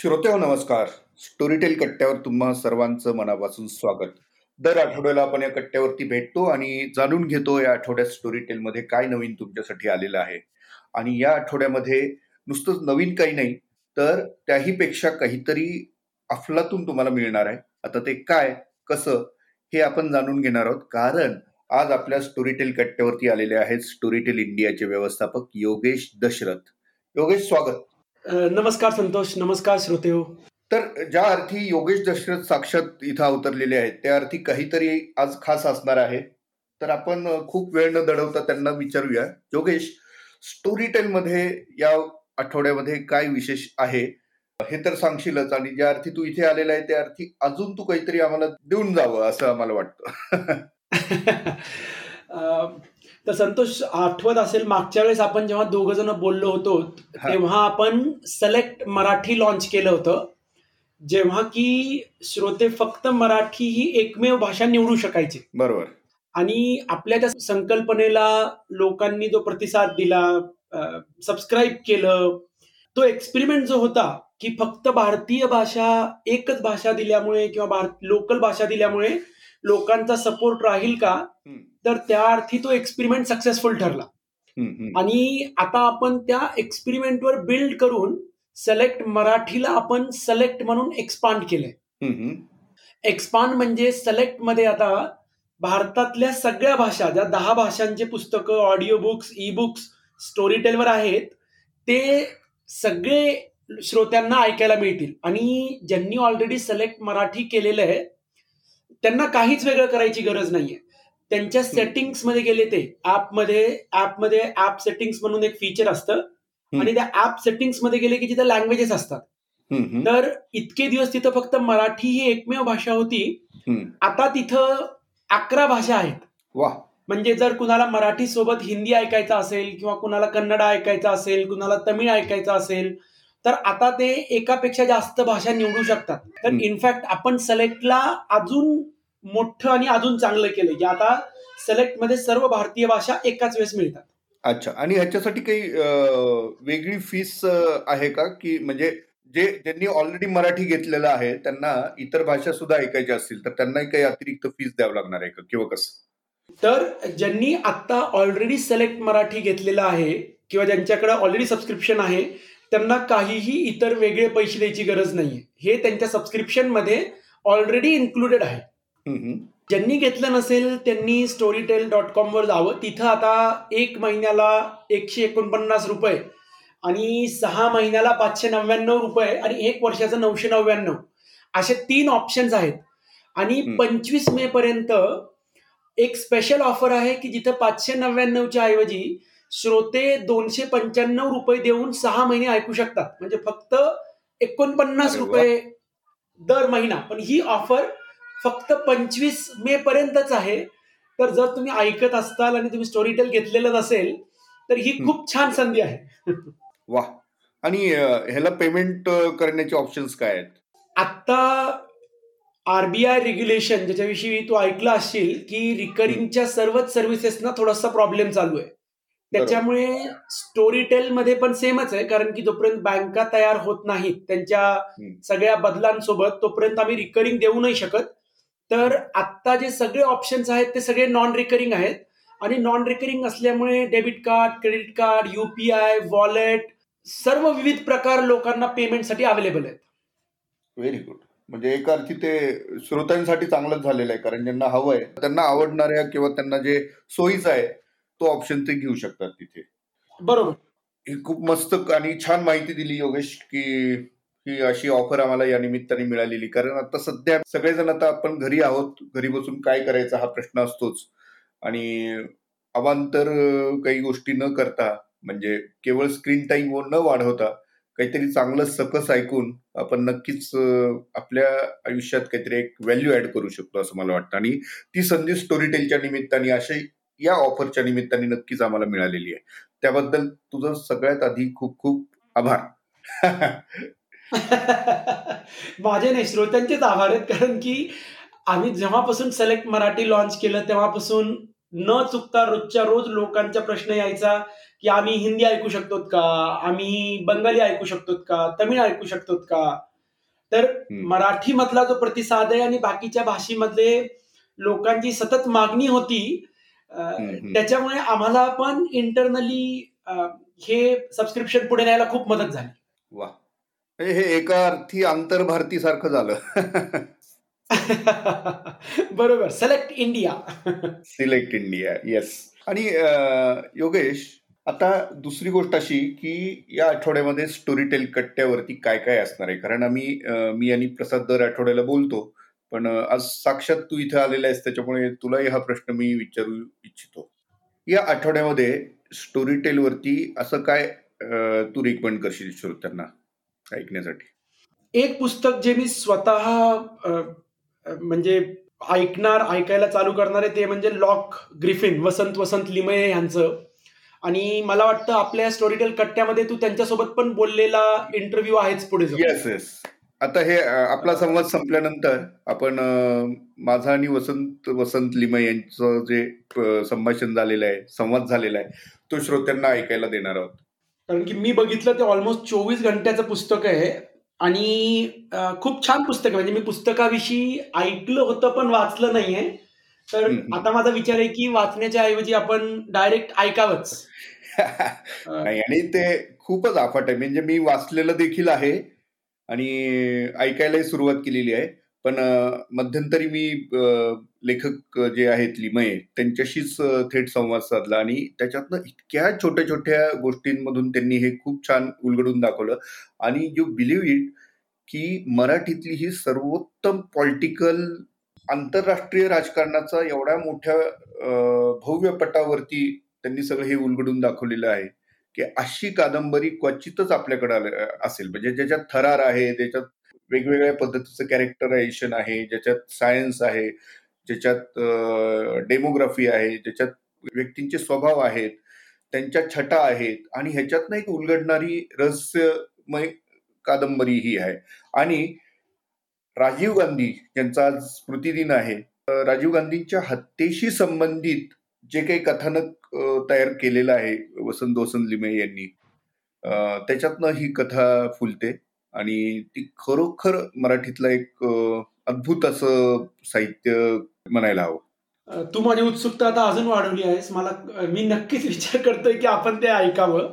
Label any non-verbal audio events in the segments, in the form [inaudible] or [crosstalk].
श्रोते नमस्कार. स्टोरीटेल कट्ट्यावर तुम्हा सर्वांचं मनापासून स्वागत. दर आठवड्याला आपण या कट्ट्यावरती भेटतो आणि जाणून घेतो या आठवड्यात स्टोरीटेलमध्ये काय नवीन तुमच्यासाठी आलेलं आहे. आणि या आठवड्यामध्ये नुसतंच नवीन काही नाही तर त्याही पेक्षा काहीतरी अफलातून तुम्हाला मिळणार आहे. आता ते काय कसं हे आपण जाणून घेणार आहोत. कारण आज आपल्या स्टोरीटेल कट्ट्यावरती आलेले आहेत स्टोरीटेल इंडियाचे व्यवस्थापक योगेश दशरथ. योगेश स्वागत. नमस्कार संतोष नमस्कार श्रोते हो तर ज्या अर्थी योगेश दशरथ साक्षात इथं अवतरलेले आहेत त्या अर्थी काहीतरी आज खास असणार आहे. तर आपण खूप वेळ न दडवता त्यांना विचारूया. योगेश स्टोरी टेल मध्ये या आठवड्यामध्ये काय विशेष आहे? हे तर सांगशीलच आणि ज्या अर्थी तू इथे आलेला आहे त्या अर्थी अजून तू काहीतरी आम्हाला देऊन जावं असं आम्हाला वाटतं. [laughs] [laughs] तर संतोष आठवत असेल मागच्या वेळेस आपण जेव्हा दोघ जण बोललो होतो तेव्हा आपण सिलेक्ट मराठी लॉन्च केलं होतं. जेव्हा की श्रोते फक्त मराठी ही एकमेव भाषा निवडू शकायचे. बरोबर. आणि आपल्या त्या संकल्पनेला लोकांनी जो प्रतिसाद दिला सबस्क्राईब केलं तो एक्सपेरिमेंट जो होता की फक्त भारतीय भाषा एकच भाषा दिल्यामुळे किंवा लोकल भाषा दिल्यामुळे लोकांचा सपोर्ट राहील का? तर त्या अर्थी तो एक्सपेरिमेंट सक्सेसफुल ठरला. आणि आता आपण त्या एक्सपेरिमेंटवर बिल्ड करून सिलेक्ट मराठीला आपण सिलेक्ट म्हणून एक्सपांड केलंय. एक्सपांड म्हणजे सिलेक्टमध्ये आता भारतातल्या सगळ्या भाषा ज्या दहा भाषांचे पुस्तकं audio books e books story टेलवर आहेत ते सगळे श्रोत्यांना ऐकायला मिळतील. आणि ज्यांनी ऑलरेडी सिलेक्ट मराठी केलेलं आहे त्यांना काहीच वेगळं करायची गरज नाहीये. त्यांच्या सेटिंग्समध्ये गेले ते. ऍपमध्ये ऍपमध्ये ऍप सेटिंग्स म्हणून एक फीचर असतं. आणि त्या ऍप सेटिंग्समध्ये गेले की तिथे लँग्वेजेस असतात. तर इतके दिवस तिथं फक्त मराठी ही एकमेव भाषा होती. आता तिथं अकरा भाषा आहेत. वा म्हणजे जर कुणाला मराठी सोबत हिंदी ऐकायचं असेल किंवा कुणाला कन्नड ऐकायचं असेल कुणाला तमिळ ऐकायचं असेल तर आता ते एकापेक्षा जास्त भाषा निवडू शकतात. तर इनफॅक्ट आपण सिलेक्टला अजून मोठं आणि अजून चांगलं केलं की आता सिलेक्टमध्ये सर्व भारतीय भाषा एकाच वेळेस मिळतात. अच्छा आणि ह्याच्यासाठी काही वेगळी फीस आहे का? की म्हणजे जे ज्यांनी ऑलरेडी मराठी घेतलेलं आहे त्यांना इतर भाषा सुद्धा ऐकायच्या असतील तर त्यांनाही काही अतिरिक्त फीस द्यावं लागणार आहे का? किंवा कसं? तर ज्यांनी आता ऑलरेडी सिलेक्ट मराठी घेतलेलं आहे किंवा ज्यांच्याकडे ऑलरेडी सबस्क्रिप्शन आहे त्यांना काहीही इतर वेगळे पैसे द्यायची गरज नाहीये. हे त्यांच्या सबस्क्रिप्शनमध्ये ऑलरेडी इन्क्लुडेड आहे. ज्यांनी घेतलं नसेल त्यांनी स्टोरी टेल डॉट कॉम वर जावं. तिथं आता एक महिन्याला एकशे एकोणपन्नास रुपये आणि सहा महिन्याला पाचशे नव्याण्णव रुपये आणि एक वर्षाचं नऊशे नव्याण्णव. असे तीन ऑप्शन्स आहेत. आणि पंचवीस मे पर्यंत एक स्पेशल ऑफर आहे की जिथं पाचशे नव्याण्णवच्या ऐवजी श्रोते दोनशे पंच्याण्णव रुपये देऊन सहा महिने ऐकू शकतात. म्हणजे फक्त एकोणपन्नास रुपये दर महिना. पण ही ऑफर फक्त पंचवीस मे पर्यंतच आहे. तर जर तुम्ही ऐकत असताल आणि तुम्ही स्टोरी टेल घेतलेलं असेल तर ही खूप छान संधी आहे. [laughs] वा आणि ह्याला पेमेंट करण्याचे ऑप्शन्स काय आहेत? आता आरबीआय रेग्युलेशन ज्याच्याविषयी तू ऐकलं असशील की रिकरिंगच्या सर्वच सर्व्हिसेसना थोडासा प्रॉब्लेम चालू आहे. त्याच्यामुळे स्टोरी टेल मध्ये पण सेमच आहे कारण की जोपर्यंत बँका तयार होत नाहीत त्यांच्या सगळ्या बदलांसोबत तोपर्यंत आम्ही रिकरिंग देऊ नाही शकत. तर आत्ता जे सगळे ऑप्शन्स आहेत ते सगळे नॉन रिकरिंग आहेत. आणि नॉन रिकरिंग असल्यामुळे debit card credit card UPI wallet सर्व विविध प्रकार लोकांना पेमेंटसाठी अवेलेबल आहेत. व्हेरी गुड म्हणजे एका अर्थी ते श्रोत्यांसाठी चांगलंच झालेलं आहे कारण ज्यांना हवं आहे त्यांना आवडणाऱ्या किंवा त्यांना जे सोयीचं आहे तो ऑप्शन ते घेऊ शकतात तिथे. बरोबर. ही खूप मस्त आणि छान माहिती दिली योगेश की की अशी ऑफर आम्हाला या निमित्ताने मिळालेली. कारण आता सध्या सगळेजण आता आपण घरी आहोत. घरी बसून काय करायचा हा प्रश्न असतोच. आणि अवांतर काही गोष्टी न करता म्हणजे केवळ स्क्रीन टाइम न वाढवता काहीतरी चांगलं सकस ऐकून आपण नक्कीच आपल्या आयुष्यात काहीतरी एक व्हॅल्यू ऍड करू शकतो असं मला वाटतं. आणि ती संधी स्टोरी टेलच्या निमित्ताने अशा या ऑफरच्या निमित्ताने नक्कीच आम्हाला मिळालेली आहे. त्याबद्दल तुझं सगळ्यात आधी खूप खूप आभार. [laughs] [laughs] माझे नाही श्रोत्यांचेच आभार आहेत कारण की आम्ही जेव्हापासून सिलेक्ट मराठी लॉन्च केलं तेव्हापासून न चुकता रोजच्या रोज लोकांचा प्रश्न यायचा की आम्ही हिंदी ऐकू शकतो का? आम्ही बंगाली ऐकू शकतो का? तमिळ ऐकू शकतो का? तर मराठी मधला जो प्रतिसाद आहे आणि बाकीच्या भाषेमधले लोकांची सतत मागणी होती त्याच्यामुळे आम्हाला पण इंटरनली हे सबस्क्रिप्शन पुढे न्यायला खूप मदत झाली. वा हे एका अर्थी आंतरभारती सारखं झालं. [laughs] बरोबर. Select India select India yes आणि योगेश आता दुसरी गोष्ट अशी की या आठवड्यामध्ये स्टोरी टेल कट्ट्यावरती काय काय असणार आहे? कारण आम्ही मी आणि प्रसाद दर आठवड्याला बोलतो पण आज साक्षात तू इथे आलेला आहेस त्याच्यामुळे तुलाही हा प्रश्न मी विचारू इच्छितो. या आठवड्यामध्ये स्टोरी टेल वरती असं काय तू रिकमेंड करशील श्रोत्यांना? ऐकण्यासाठी. एक पुस्तक जे मी स्वतः म्हणजे ऐकणार ऐकायला चालू करणारे ते म्हणजे लॉक ग्रिफिन वसंत वसंत लिमये यांचं. आणि मला वाटतं आपल्या स्टोरीटेल कट्ट्यामध्ये तू त्यांच्यासोबत पण बोललेला इंटरव्ह्यू आहेच पुढे येस येस आता हे आपला संवाद संपल्यानंतर आपण माझा आणि वसंत वसंत लिमय यांचं जे संभाषण झालेलं आहे संवाद झालेला आहे तो श्रोत्यांना ऐकायला देणार आहोत. कारण की मी बघितलं ते ऑलमोस्ट चोवीस घंट्याचं पुस्तक आहे. आणि खूप छान पुस्तक आहे. म्हणजे मी पुस्तकाविषयी ऐकलं होतं पण वाचलं नाहीये. तर आता माझा विचार आहे की वाचण्याच्या ऐवजी आपण डायरेक्ट ऐकावंच. [laughs] नाही आणि ते खूपच आफाट आहे. म्हणजे मी वाचलेलं देखील आहे आणि ऐकायलाही सुरुवात केलेली आहे. पण मध्यंतरी मी लेखक जे आहेत लिमये त्यांच्याशीच थेट संवाद साधला आणि त्याच्यातनं इतक्या छोट्या छोट्या गोष्टींमधून त्यांनी हे खूप छान उलगडून दाखवलं. आणि यू बिलीव्ह इट की मराठीतली ही सर्वोत्तम पॉलिटिकल आंतरराष्ट्रीय राजकारणाचा एवढ्या मोठ्या भव्य पटावरती त्यांनी सगळं हे उलगडून दाखवलेलं आहे की अशी कादंबरी क्वचितच आपल्याकडे असेल. म्हणजे ज्याच्यात थरार आहे त्याच्यात वेगवेगळ्या पद्धतीचं कॅरेक्टरायझेशन आहे ज्याच्यात सायन्स आहे ज्याच्यात डेमोग्राफी आहे ज्याच्यात व्यक्तींचे स्वभाव आहेत त्यांच्या छटा आहेत आणि ह्याच्यातनं एक उलगडणारी रहस्यमय कादंबरी ही आहे. आणि राजीव गांधी यांचा आज स्मृतिदिन आहे. राजीव गांधींच्या हत्येशी संबंधित जे काही कथानक तयार केलेलं आहे वसंत वसंत लिमे यांनी त्याच्यातनं ही कथा फुलते. आणि ती खरोखर मराठीतलं एक अद्भुत असं साहित्य म्हणायला हवं. तू माझी उत्सुकता आता अजून वाढवली आहेस. मला मी नक्कीच विचार करतोय की आपण ते ऐकावं.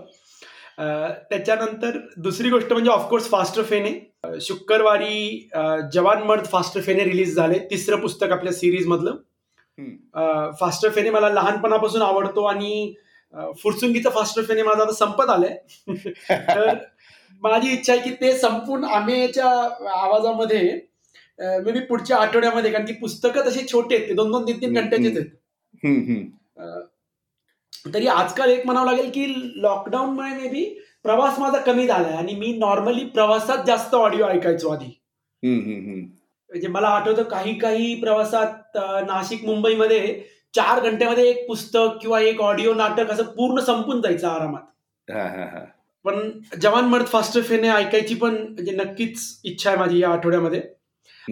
त्याच्यानंतर दुसरी गोष्ट म्हणजे ऑफकोर्स फास्टर फेने शुक्रवारी जवान मर्द फास्टर फेने रिलीज झाले. तिसरं पुस्तक आपल्या सिरीज मधलं. फास्टर फेने मला लहानपणापासून आवडतो आणि फुरसुंगीचं फास्टर फेने माझा आता संपत आलंय. [laughs] तर माझी इच्छा आहे की ते संपून आमेच्या आवाजामध्ये मे बी पुढच्या आठवड्यामध्ये कारण की पुस्तकं तसे छोटे आहेत ते दोन दोन तीन तीन घंट्याचेच आहेत. तरी आजकाल एक म्हणावं लागेल की लॉकडाऊनमुळे मे बी प्रवास माझा कमी झालाय आणि मी नॉर्मली प्रवासात जास्त ऑडिओ ऐकायचो आधी. म्हणजे मला आठवतं काही काही प्रवासात नाशिक मुंबईमध्ये चार घंट्यामध्ये एक पुस्तक किंवा एक ऑडिओ नाटक असं पूर्ण संपून जायचं आरामात. पण जवान मर्द फास्टर फेने ऐकायची पण म्हणजे नक्कीच इच्छा आहे माझी या आठवड्यामध्ये.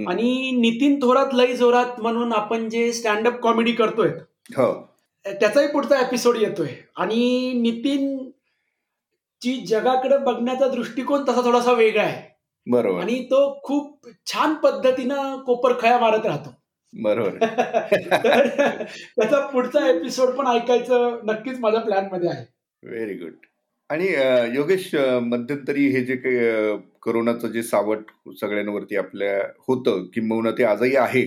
आणि नितीन थोरात लई जोरात म्हणून आपण जे स्टँडअप कॉमेडी करतोय हो. त्याचाही पुढचा एपिसोड येतोय. आणि नितीन ची जगाकडे बघण्याचा दृष्टिकोन तसा थोडासा वेगळा आहे. बरोबर. आणि तो खूप छान पद्धतीनं कोपर खया मारत राहतो. बरोबर. [laughs] त्याचा पुढचा एपिसोड पण ऐकायचं नक्कीच माझ्या प्लॅनमध्ये आहे. व्हेरी गुड आणि योगेश मध्यंतरी हे जे काही करोनाचं जे सावट सगळ्यांवरती आपल्या होतं किंबहुना ते आजही आहे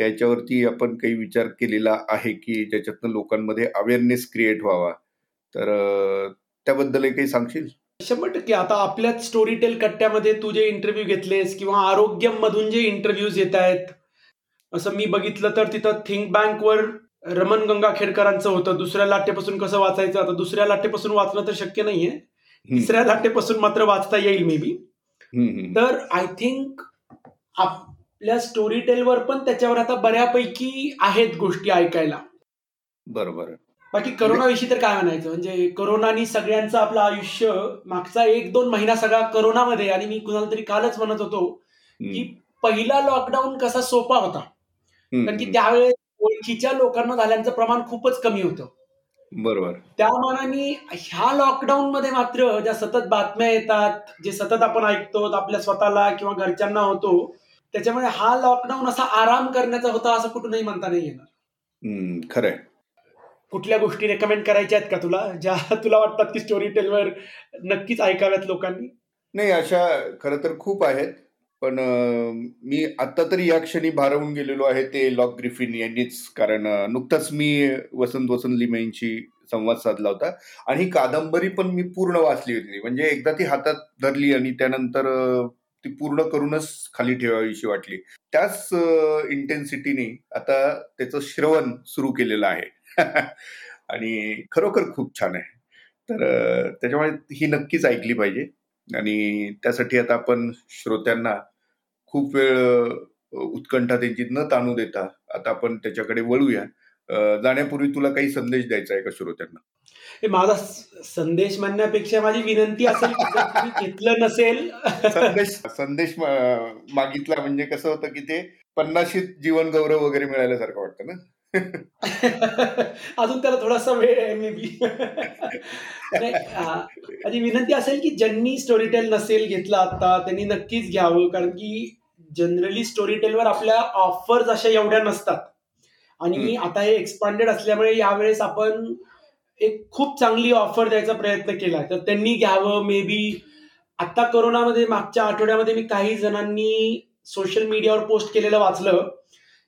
याच्यावरती आपण काही विचार केलेला आहे की ज्याच्यातनं लोकांमध्ये अवेअरनेस क्रिएट व्हावा. तर त्याबद्दल काही सांगशील? शंभर टक्के. आता आपल्याच स्टोरी टेल कट्ट्यामध्ये तू जे इंटरव्ह्यू घेतलेस किंवा आरोग्यमधून जे इंटरव्ह्यूज येत आहेत असं मी बघितलं तर तिथं थिंक बँकवर रमन गंगाखेडकरांचं होतं. दुसऱ्या लाटेपासून कसं वाचायचं? आता दुसऱ्या लाटेपासून वाचणं तर शक्य नाहीये. तिसऱ्या लाटेपासून मात्र वाचता येईल मे बी तर आय थिंक आपल्या स्टोरी टेलवर पण त्याच्यावर आता बऱ्यापैकी आहेत गोष्टी ऐकायला. बरोबर. बाकी करोनाविषयी तर काय म्हणायचं? म्हणजे करोनानी सगळ्यांचं आपलं आयुष्य मागचा एक दोन महिना सगळा करोनामध्ये आणि मी कुणाला तरी कालच म्हणत होतो की पहिला लॉकडाऊन कसा सोपा होता. कारण की त्यावेळेस ओळखीच्या लोकांना झाल्याचं प्रमाण खूपच कमी होतं. बरोबर. त्या मानाने ह्या लॉकडाऊन मध्ये मात्र ज्या सतत बातम्या येतात जे सतत आपण ऐकतो आपल्या स्वतःला किंवा घरच्यांना होतो त्याच्यामुळे हा लॉकडाऊन असा आराम करण्याचा होता असं कुठूनही म्हणता नाही येणार. खरंय. कुठल्या गोष्टी रेकमेंड करायच्या आहेत का तुला? ज्या [laughs] तुला वाटतात की स्टोरी टेलवर नक्कीच ऐकाव्यात लोकांनी? नाही अशा खरं तर खूप आहेत. पण मी आता तरी या क्षणी भारवून गेलेलो आहे ते लॉक ग्रिफिन यांनीच. कारण नुकताच मी वसंत वसंत लिमेंची संवाद साधला होता. आणि ही कादंबरी पण मी पूर्ण वाचली होती. म्हणजे एकदा ती हातात धरली आणि त्यानंतर ती पूर्ण करूनच खाली ठेवावीशी वाटली. त्याच इंटेन्सिटीने आता त्याचं श्रवण सुरू केलेलं आहे. [laughs] आणि खरोखर खूप छान आहे. तर त्याच्यामुळे ही नक्कीच ऐकली पाहिजे. आणि त्यासाठी आता आपण श्रोत्यांना खूप वेळ उत्कंठा त्यांची न ताणू देता आता आपण त्याच्याकडे वळूया. जाण्यापूर्वी तुला काही संदेश द्यायचा आहे का श्रोत्यांना? माझा संदेश म्हणण्यापेक्षा माझी विनंती असेल घेतलं नसेल. संदेश संदेश मागितला म्हणजे कसं होतं की ते पन्नाशीत जीवन गौरव वगैरे मिळाल्यासारखं वाटतं ना? [laughs] अजून त्याला थोडासा वेळ आहे मे बी आणि विनंती असेल की ज्यांनी स्टोरी टेल नसेल घेतला आता त्यांनी नक्कीच घ्यावं कारण की जनरली स्टोरी टेलवर आपल्या ऑफर्स अशा एवढ्या नसतात. आणि आता हे एक्सपांडेड असल्यामुळे यावेळेस आपण एक खूप चांगली ऑफर द्यायचा प्रयत्न केला. तर त्यांनी घ्यावं मे बी आता करोनामध्ये मागच्या आठवड्यामध्ये मी काही जणांनी सोशल मीडियावर पोस्ट केलेलं वाचलं.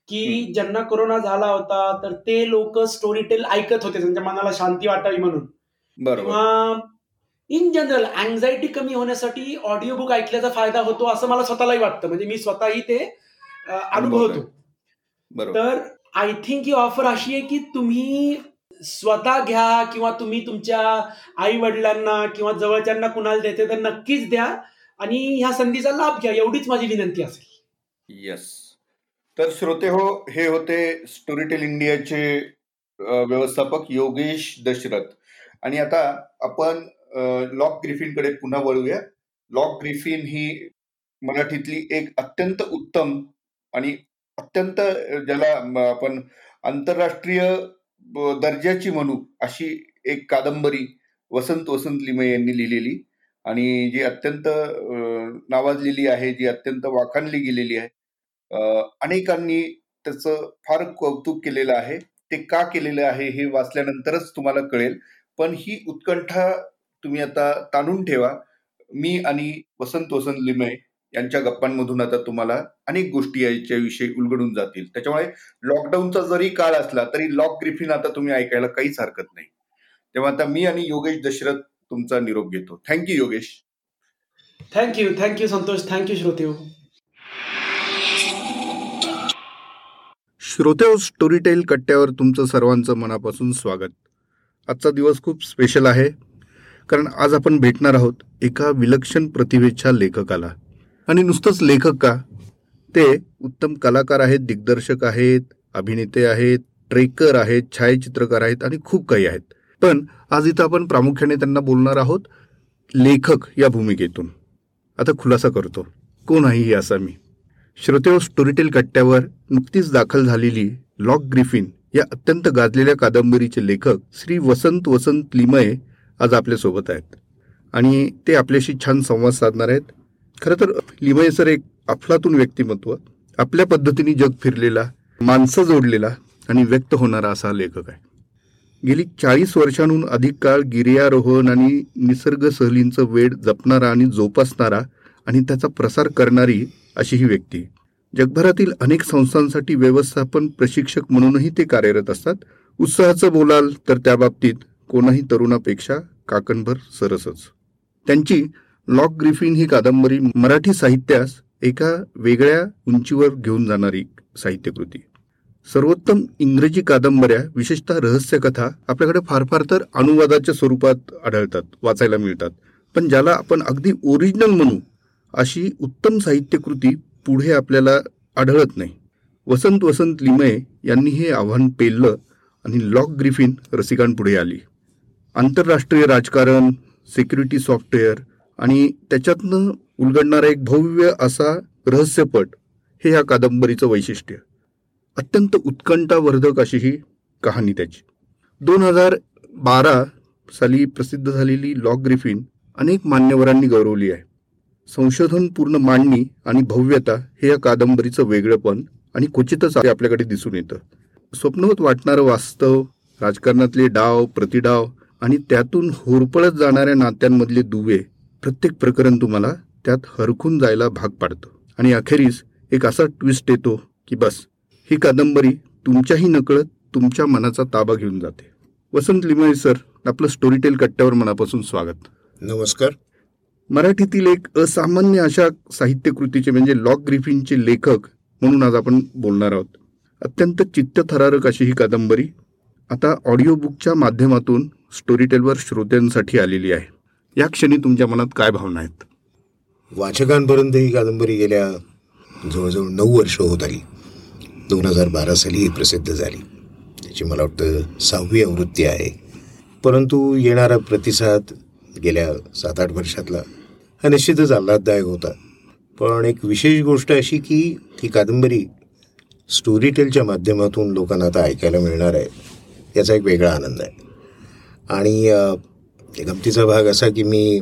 की ज्यांना कोरोना झाला होता तर ते लोक स्टोरी टेल ऐकत होते त्यांच्या मनाला शांती वाटावी म्हणून. किंवा इन जनरल अँझायटी कमी होण्यासाठी ऑडिओ बुक ऐकल्याचा फायदा होतो असं मला स्वतःलाही वाटतं. म्हणजे मी स्वतःही ते अनुभवतो. तर आय थिंक ही ऑफर अशी आहे की तुम्ही स्वतः घ्या किंवा तुम्ही तुमच्या आई वडिलांना किंवा जवळच्यांना कुणाला देते तर नक्कीच द्या. आणि ह्या संधीचा लाभ घ्या एवढीच माझी विनंती असेल. येस तर श्रोते हो हे होते स्टोरीटेल इंडियाचे व्यवस्थापक योगेश दशरथ. आणि आता आपण लॉक ग्रिफिनकडे पुन्हा वळूया. लॉक ग्रिफिन ही मराठीतली एक अत्यंत उत्तम आणि अत्यंत ज्याला आपण आंतरराष्ट्रीय दर्जाची म्हणू अशी एक कादंबरी वसंत वसंत लिमे यांनी लिहिलेली. आणि जी अत्यंत नावाजलेली आहे जी अत्यंत वाखाणली गेलेली आहे. अनेकांनी त्याचं फार कौतुक केलेलं आहे. ते का केलेलं आहे हे वाचल्यानंतरच तुम्हाला कळेल. पण ही उत्कंठा तुम्ही आता ताणून ठेवा. मी आणि वसंत वसंत लिमय यांच्या गप्पांमधून आता तुम्हाला अनेक गोष्टी याच्याविषयी उलगडून जातील. त्याच्यामुळे लॉकडाऊनचा जरी काळ असला तरी लॉक ग्रिफिन आता तुम्ही ऐकायला काहीच हरकत नाही. तेव्हा आता मी आणि योगेश दशरथ तुमचा निरोप घेतो. Thank you Yogesh. Thank you thank you Santosh thank you श्रोते श्रोते स्टोरीटेल कट्ट्यावर तुमचं सर्वांचं मनापासून स्वागत. आजचा दिवस खूप स्पेशल आहे. कारण आज आपण भेटणार आहोत एका विलक्षण प्रतिभेच्या लेखकाला. आणि नुसतंच लेखक का? ते उत्तम कलाकार आहेत दिग्दर्शक आहेत अभिनेते आहेत ट्रेकर आहेत छायाचित्रकार आहेत आणि खूप काही आहेत. पण आज इथं आपण प्रामुख्याने त्यांना बोलणार आहोत लेखक या भूमिकेतून. आता खुलासा करतो. कोण आहे ही असा मी? श्रोतेव स्टोरीटेल कट्ट्यावर नुकतीच दाखल झालेली लॉक ग्रिफिन या अत्यंत गाजलेल्या कादंबरीचे लेखक श्री वसंत वसंत लिमये आज आपल्यासोबत आहेत. आणि ते आपल्याशी छान संवाद साधणार आहेत. खरं तर लिमये सर एक अफलातून व्यक्तिमत्व आपल्या पद्धतीने जग फिरलेला माणसं जोडलेला आणि व्यक्त होणारा असा लेखक आहे. गेली चाळीस वर्षांहून अधिक काळ गिर्यारोहण आणि निसर्ग सहलींचं वेळ जपणारा आणि जोपासणारा आणि त्याचा प्रसार करणारी अशी ही व्यक्ती. जगभरातील अनेक संस्थांसाठी व्यवस्थापन प्रशिक्षक म्हणूनही ते कार्यरत असतात. उत्साहाचं बोलाल तर त्या बाबतीत कोणाही तरुणापेक्षा काकणभर सरसच. त्यांची लॉक ग्रिफिन ही कादंबरी मराठी साहित्यास एका वेगळ्या उंचीवर घेऊन जाणारी साहित्यकृती. सर्वोत्तम इंग्रजी कादंबऱ्या विशेषतः रहस्यकथा आपल्याकडे फार फार तर अनुवादाच्या स्वरूपात आढळतात वाचायला मिळतात. पण ज्याला आपण अगदी ओरिजिनल म्हणू अशी उत्तम साहित्यकृती पुढे आपल्याला आढळत नाही. वसंत वसंत लिमये यांनी हे आव्हान पेललं आणि लॉक ग्रिफिन रसिकांपुढे आली. आंतरराष्ट्रीय राजकारण सिक्युरिटी सॉफ्टवेअर आणि त्याच्यातनं उलगडणारा एक भव्य असा रहस्यपट हे या कादंबरीचं वैशिष्ट्य. अत्यंत उत्कंठावर्धक अशी ही कहाणी त्याची. दोन हजार बारा साली प्रसिद्ध झालेली लॉक ग्रिफिन अनेक मान्यवरांनी गौरवली आहे. संशोधनपूर्ण मांडणी आणि भव्यता हे या कादंबरीचं वेगळंपण आणि क्वचितच आपल्याकडे दिसून येतं. स्वप्नवत वाटणारं वास्तव राजकारणातले डाव प्रतिडाव आणि त्यातून होरपळत जाणाऱ्या नात्यांमधले दुवे प्रत्येक प्रकरण तुम्हाला त्यात हरखून जायला भाग पाडतं. आणि अखेरीस एक असा ट्विस्ट येतो की बस ही कादंबरी तुमच्याही नकळत तुमच्या मनाचा ताबा घेऊन जाते. वसंत लिमये सर आपलं स्टोरीटेल कट्ट्यावर मनापासून स्वागत. नमस्कार. मराठीतील एक असामान्य अशा साहित्यकृतीचे म्हणजे लॉक ग्रिफिनचे लेखक म्हणून आज आपण बोलणार आहोत. अत्यंत चित्तथरारक अशी ही कादंबरी आता ऑडिओ बुकच्या माध्यमातून स्टोरीटेलवर श्रोत्यांसाठी आलेली आहे. या क्षणी तुमच्या मनात काय भावना आहेत? वाचकांपर्यंत ही कादंबरी गेल्या जवळजवळ नऊ वर्ष होत आली. दोन हजार बारा साली ही प्रसिद्ध झाली. त्याची मला वाटतं सहावी आवृत्ती आहे. परंतु येणारा प्रतिसाद गेल्या सात आठ वर्षातला हा निश्चितच आल्हाददायक होता. पण एक विशेष गोष्ट अशी की ही कादंबरी स्टोरीटेलच्या माध्यमातून लोकांना आता ऐकायला मिळणार आहे याचा एक वेगळा आनंद आहे. आणि गमतीचा भाग असा की मी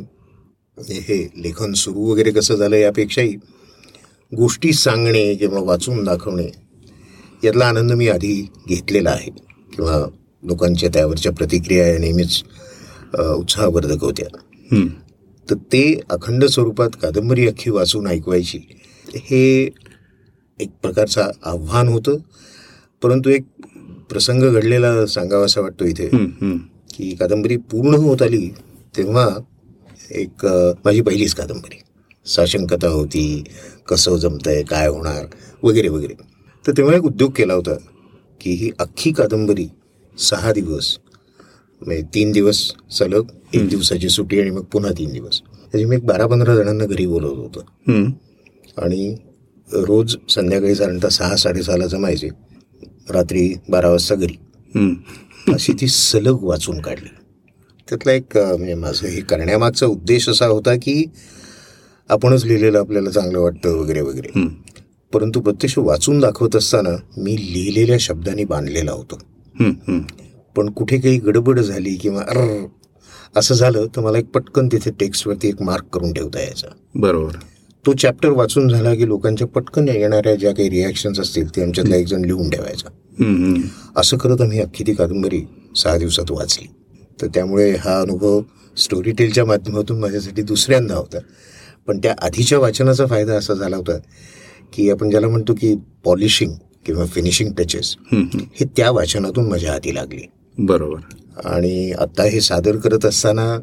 हे लेखन सुरू वगैरे कसं झालं यापेक्षाही गोष्टी सांगणे किंवा वाचून दाखवणे यातला आनंद मी आधी घेतलेला आहे. किंवा लोकांच्या त्यावरच्या प्रतिक्रिया या नेहमीच उत्साहवर्धक होत्या. तर ते अखंड स्वरूपात कादंबरी अख्खी वाचून ऐकवायची. हे एक प्रकारचं आव्हान होतं. परंतु एक प्रसंग घडलेला सांगावासा वाटतो इथे. की कादंबरी पूर्ण होत आली तेव्हा एक माझी पहिलीच कादंबरी. साशंकता होती कसं जमतंय काय होणार वगैरे वगैरे. तर तेव्हा एक उद्योग केला होता की ही अख्खी कादंबरी सहा दिवस म्हणजे तीन दिवस सलग एक दिवसाची सुट्टी आणि मग पुन्हा तीन दिवस. त्याची मी एक बारा पंधरा जणांना घरी बोलवलं होतं. आणि रोज संध्याकाळी साधारणतः सहा साडेसहाला जमायचे रात्री बारा वाजता घरी. अशी ती सलग वाचून काढली. त्यातला एक म्हणजे माझं हे करण्यामागचा उद्देश असा होता की आपणच लिहिलेलं आपल्याला चांगलं वाटतं वगैरे वगैरे. परंतु प्रत्यक्ष वाचून दाखवत असताना मी लिहिलेल्या शब्दांनी बांधलेला होतो. पण कुठे काही गडबड झाली किंवा अर असं झालं तर मला एक पटकन तिथे टेक्स्टवरती एक मार्क करून ठेवता यायचा. बरोबर. तो चॅप्टर वाचून झाला की लोकांच्या पटकन येणाऱ्या ज्या काही रिॲक्शन्स असतील ते आमच्यातला एक जण लिहून ठेवायचा. असं करत आम्ही अख्खी ती कादंबरी सहा दिवसात वाचली. तर त्यामुळे हा अनुभव स्टोरीटेलच्या माध्यमातून माझ्यासाठी दुसऱ्यांदा होता. पण त्या आधीच्या वाचनाचा फायदा असा झाला होता की आपण ज्याला म्हणतो की पॉलिशिंग किंवा फिनिशिंग टचेस. हे त्या वाचनातून माझ्या हाती लागली. बरोबर. आणि आता हे सादर करत असताना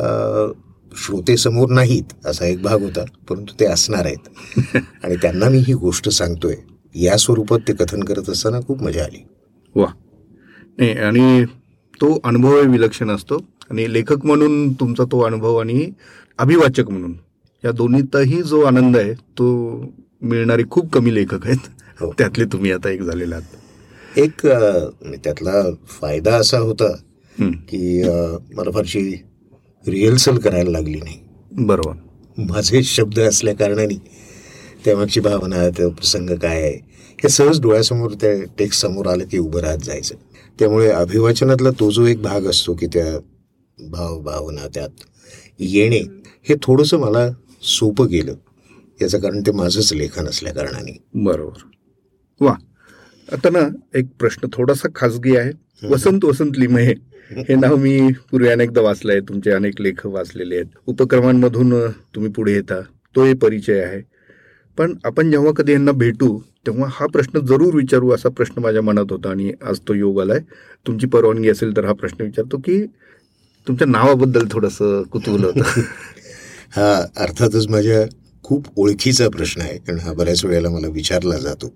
अ, श्रोते समोर नाहीत असा एक भाग होता परंतु ते असणार आहेत. [laughs] आणि त्यांना मी ही गोष्ट सांगतोय. या स्वरूपात ते कथन करत असताना खूप मजा आली. वा. नाही आणि तो अनुभव विलक्षण असतो. आणि लेखक म्हणून तुमचा तो अनुभव आणि अभिवाचक म्हणून या दोन्हीतही जो आनंद आहे तो मिळणारे खूप कमी लेखक आहेत. हो. त्यातले तुम्ही आता एक झालेला आहात. एक त्यातला फायदा असा होता की मला फारशी रिहर्सल करायला लागली नाही. बरोबर. माझे शब्द असल्या कारणाने त्यामागची भावना तो प्रसंग काय आहे हे सहज डोळ्यासमोर त्या टेक्स्ट समोर आलं की उभं राहत जायचं. त्यामुळे अभिवाचनातला तो जो एक भाग असतो की त्या भाव भावना त्यात येणे हे थोडंसं मला सोपं गेलं. याचं कारण ते माझंच लेखन असल्या कारणाने. बरोबर. वा. आता ना एक प्रश्न थोडासा खाजगी आहे. वसंत वसंत लिमये. हे नाव मी पूर्वी अनेकदा वाचलंय तुमचे अनेक लेख वाचलेले आहेत. उपक्रमांमधून तुम्ही पुढे येता. तो एक परिचय आहे. पण आपण जेव्हा कधी यांना भेटू तेव्हा हा प्रश्न जरूर विचारू असा प्रश्न माझ्या मनात होता आणि आज तो योग आलाय. तुमची परवानगी असेल तर हा प्रश्न विचारतो की तुमच्या नावाबद्दल थोडंसं कुतूहल होतं. [laughs] हा अर्थातच माझ्या खूप ओळखीचा प्रश्न आहे. कारण हा बऱ्याच वेळेला मला विचारला जातो.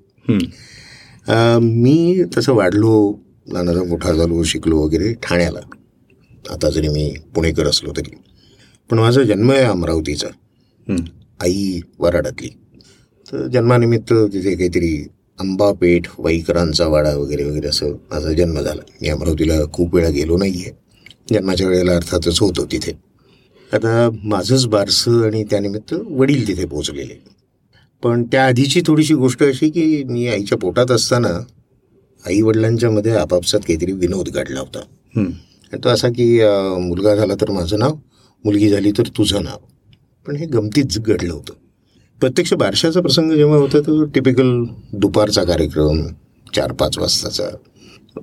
मी तसं वाढलो लहानाचा मोठा झालो शिकलो वगैरे ठाण्याला. आता जरी मी पुणेकर असलो तरी. पण माझा जन्म आहे अमरावतीचा. आई वराडातली तर जन्मानिमित्त तिथे काहीतरी अंबापेठ वाईकरांचा वाडा वगैरे वगैरे असं माझा जन्म झाला. मी अमरावतीला खूप वेळा गेलो नाही आहे जन्माच्या वेळेला अर्थातच होतो तिथे. आता माझंच बारसं आणि त्यानिमित्त वडील तिथे पोचलेले पण त्या आधीची थोडीशी गोष्ट अशी की मी आईच्या पोटात असताना आई वडिलांच्या मध्ये आपापसात काहीतरी विनोद घडला होता. आणि तो असा की मुलगा झाला तर माझं नाव मुलगी झाली तर तुझं नाव. पण हे गमतीच घडलं होतं. प्रत्यक्ष बारशाचा प्रसंग जेव्हा होता तो टिपिकल दुपारचा कार्यक्रम चार पाच वाजताचा.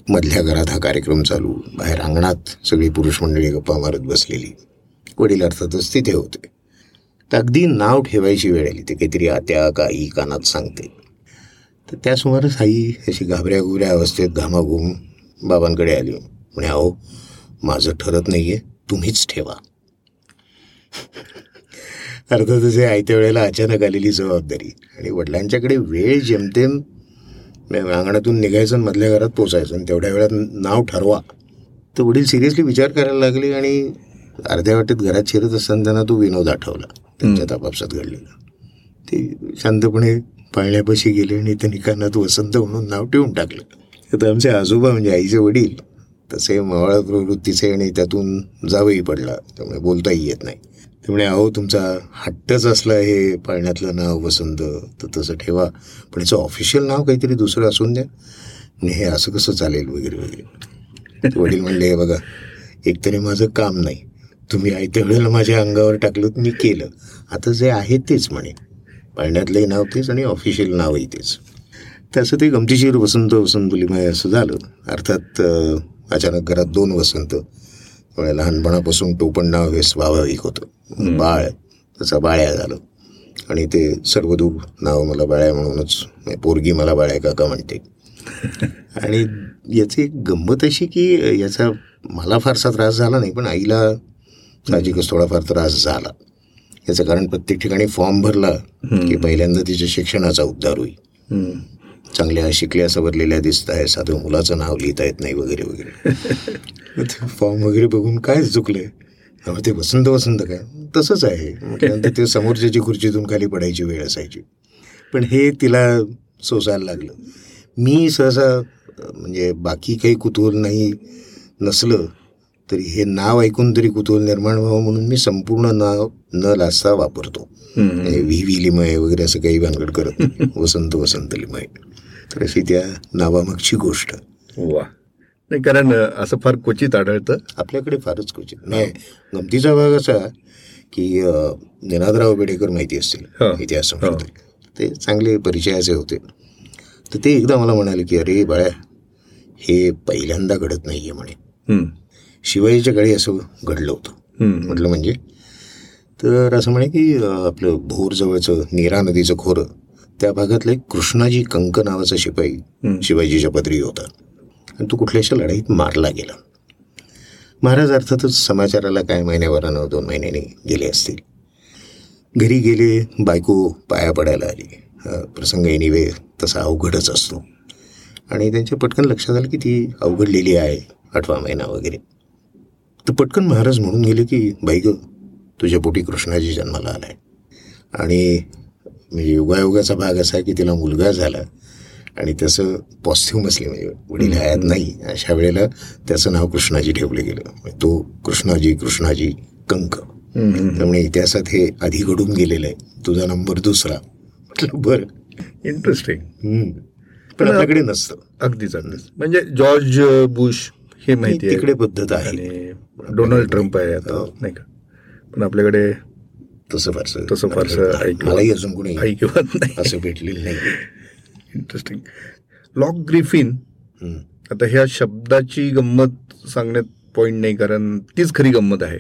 मधल्या घरात हा कार्यक्रम चालू. बाहेर अंगणात सगळी पुरुष मंडळी गप्पा मारत बसलेली. वडील अर्थातच तिथे होते. तर अगदी नाव ठेवायची वेळ आली. ते काहीतरी आत्या का कानात सांगते. तर त्या सुमारास आई अशी घाबऱ्या घुबऱ्या अवस्थेत घामाघूम बाबांकडे आली. म्हणे अहो माझं ठरत नाही आहे तुम्हीच ठेवा. [laughs] अर्थातच हे आयत्या वेळेला अचानक आलेली जबाबदारी. आणि वडिलांच्याकडे वेळ जेमतेम अंगणातून निघायचं आणि मधल्या घरात पोचायचं आणि तेवढ्या वेळात नाव ठरवा. तर वडील सिरियसली विचार करायला लागले आणि अर्ध्या वाटेत घरात शिरत असताना त्यांना तो विनोद आठवला. त्यांच्यात आपापसात घडलेला. ते शांतपणे पाळण्यापाशी गेले आणि त्यांनी कानात वसंत म्हणून नाव ठेवून टाकलं. आता आमचे आजोबा म्हणजे आईचे वडील. तसे मावळा प्रवृत्तीचे आणि त्यातून जावंही पडला. त्यामुळे बोलताही येत नाही. त्यामुळे अहो तुमचा हट्टच असला हे पाळण्यातलं नाव वसंत. तर तसं ठेवा. पण याचं ऑफिशियल नाव काहीतरी दुसरं असून द्या. आणि हे असं कसं चालेल वगैरे वगैरे. वडील म्हणले "हे बघा एकतरी माझं काम नाही. तुम्ही आयत्या वेळेला माझ्या अंगावर टाकलं मी केलं. आता जे आहे तेच म्हणे. पाळण्यातलंही नाव तेच आणि ऑफिशियल नावही तेच. तसं ते गमतीशीर वसंत वसंतुलीमय असं झालं. अर्थात अचानक घरात दोन वसंत. त्यामुळे लहानपणापासून टोपण नाव हे स्वाभाविक होतं बाळ. तसं बाळ्या झालं. आणि ते सर्वदूर नाव मला बाळ्या म्हणूनच म्हणजे पोरगी मला बाळ्या काका म्हणते. [laughs] आणि याची एक गंमत अशी की याचा मला फारसा त्रास झाला नाही पण आईला साहजिकच थोडाफार त्रास झाला. याचं कारण प्रत्येक ठिकाणी फॉर्म भरला की पहिल्यांदा तिच्या शिक्षणाचा उद्धार होईल. चांगल्या शिकल्या सवरलेल्या दिसत आहे साधं मुलाचं नाव लिहिता येत नाही वगैरे वगैरे. [laughs] फॉर्म वगैरे बघून काय चुकलंय? ते वसंत वसंत काय? तसंच आहे. म्हटल्यानंतर ते समोरच्याची खुर्चीतून खाली पडायची वेळ असायची. पण हे तिला सोसायला लागलं. मी सहसा म्हणजे बाकी काही कुतूहल नाही नसलं तरी हे नाव ऐकून तरी कुतूहल निर्माण व्हावं म्हणून मी संपूर्ण नाव न लाजता वापरतो. व्ही व्ही लिमय वगैरे असं काही भानगड करत. [laughs] वसंत वसंत लिमय. तर अशी त्या नावामागची गोष्ट. वा. नाही कारण असं फार क्वचित आढळतं. आपल्याकडे फारच क्वचित. नाही गमतीचा भाग असा की अं, निनादराव बेडेकर माहिती असतील हा. इतिहास संशोधक ते चांगले परिचयाचे होते. तर ते एकदा मला म्हणाले की अरे बाळ्या हे पहिल्यांदा घडत नाही आहे म्हणे. शिवाजीच्या काळी असं घडलं होतं. म्हटलं म्हणजे? तर असं म्हणे की आपलं भोरजवळचं नीरा नदीचं खोरं त्या भागातलं एक कृष्णाजी कंक नावाचा शिपाई. शिवाजीच्या पदरी होता. आणि तो कुठल्याशा लढाईत मारला गेला. महाराज अर्थातच समाचाराला काय महिन्याभरानं दोन महिन्याने गेले असतील. घरी गेले बायको पाया पडायला आली. प्रसंग एनिवे तसा अवघडच असतो. आणि त्यांच्या पटकन लक्षात आलं की ती अवघडलेली आहे आठवा महिना वगैरे. तर पटकन महाराज म्हणून गेले की बाई ग तुझ्या पोटी कृष्णाजी जन्माला आलाय. आणि म्हणजे योगायोगाचा भाग असा की तिला मुलगा झाला आणि त्याचं पॉझिटिव्ह असले म्हणजे वडील हयात नाही. अशा वेळेला त्याचं नाव कृष्णाजी ठेवलं गेलं. म्हणजे तो कृष्णाजी कृष्णाजी कंक. त्यामुळे इतिहासात हे आधी घडून गेलेलं आहे. तुझा नंबर दुसरा. म्हटलं बरं. इंटरेस्टिंग. पण आपल्याकडे नसतं. अगदीच अगदीच. म्हणजे जॉर्ज बुश हे माहिती तिकडे पद्धत आहे. डोनाल्ड ट्रम्प आहे आता हो. नाही का? पण आपल्याकडे तसं फारसं तसं फारसं. मलाही अजून कोणी [laughs] ऐकिवत नाही. असं भेटलेलं नाही. Interesting lock Griffin. आता ह्या शब्दाची गंमत सांगण्यात पॉइंट नाही कारण तीच खरी गंमत आहे.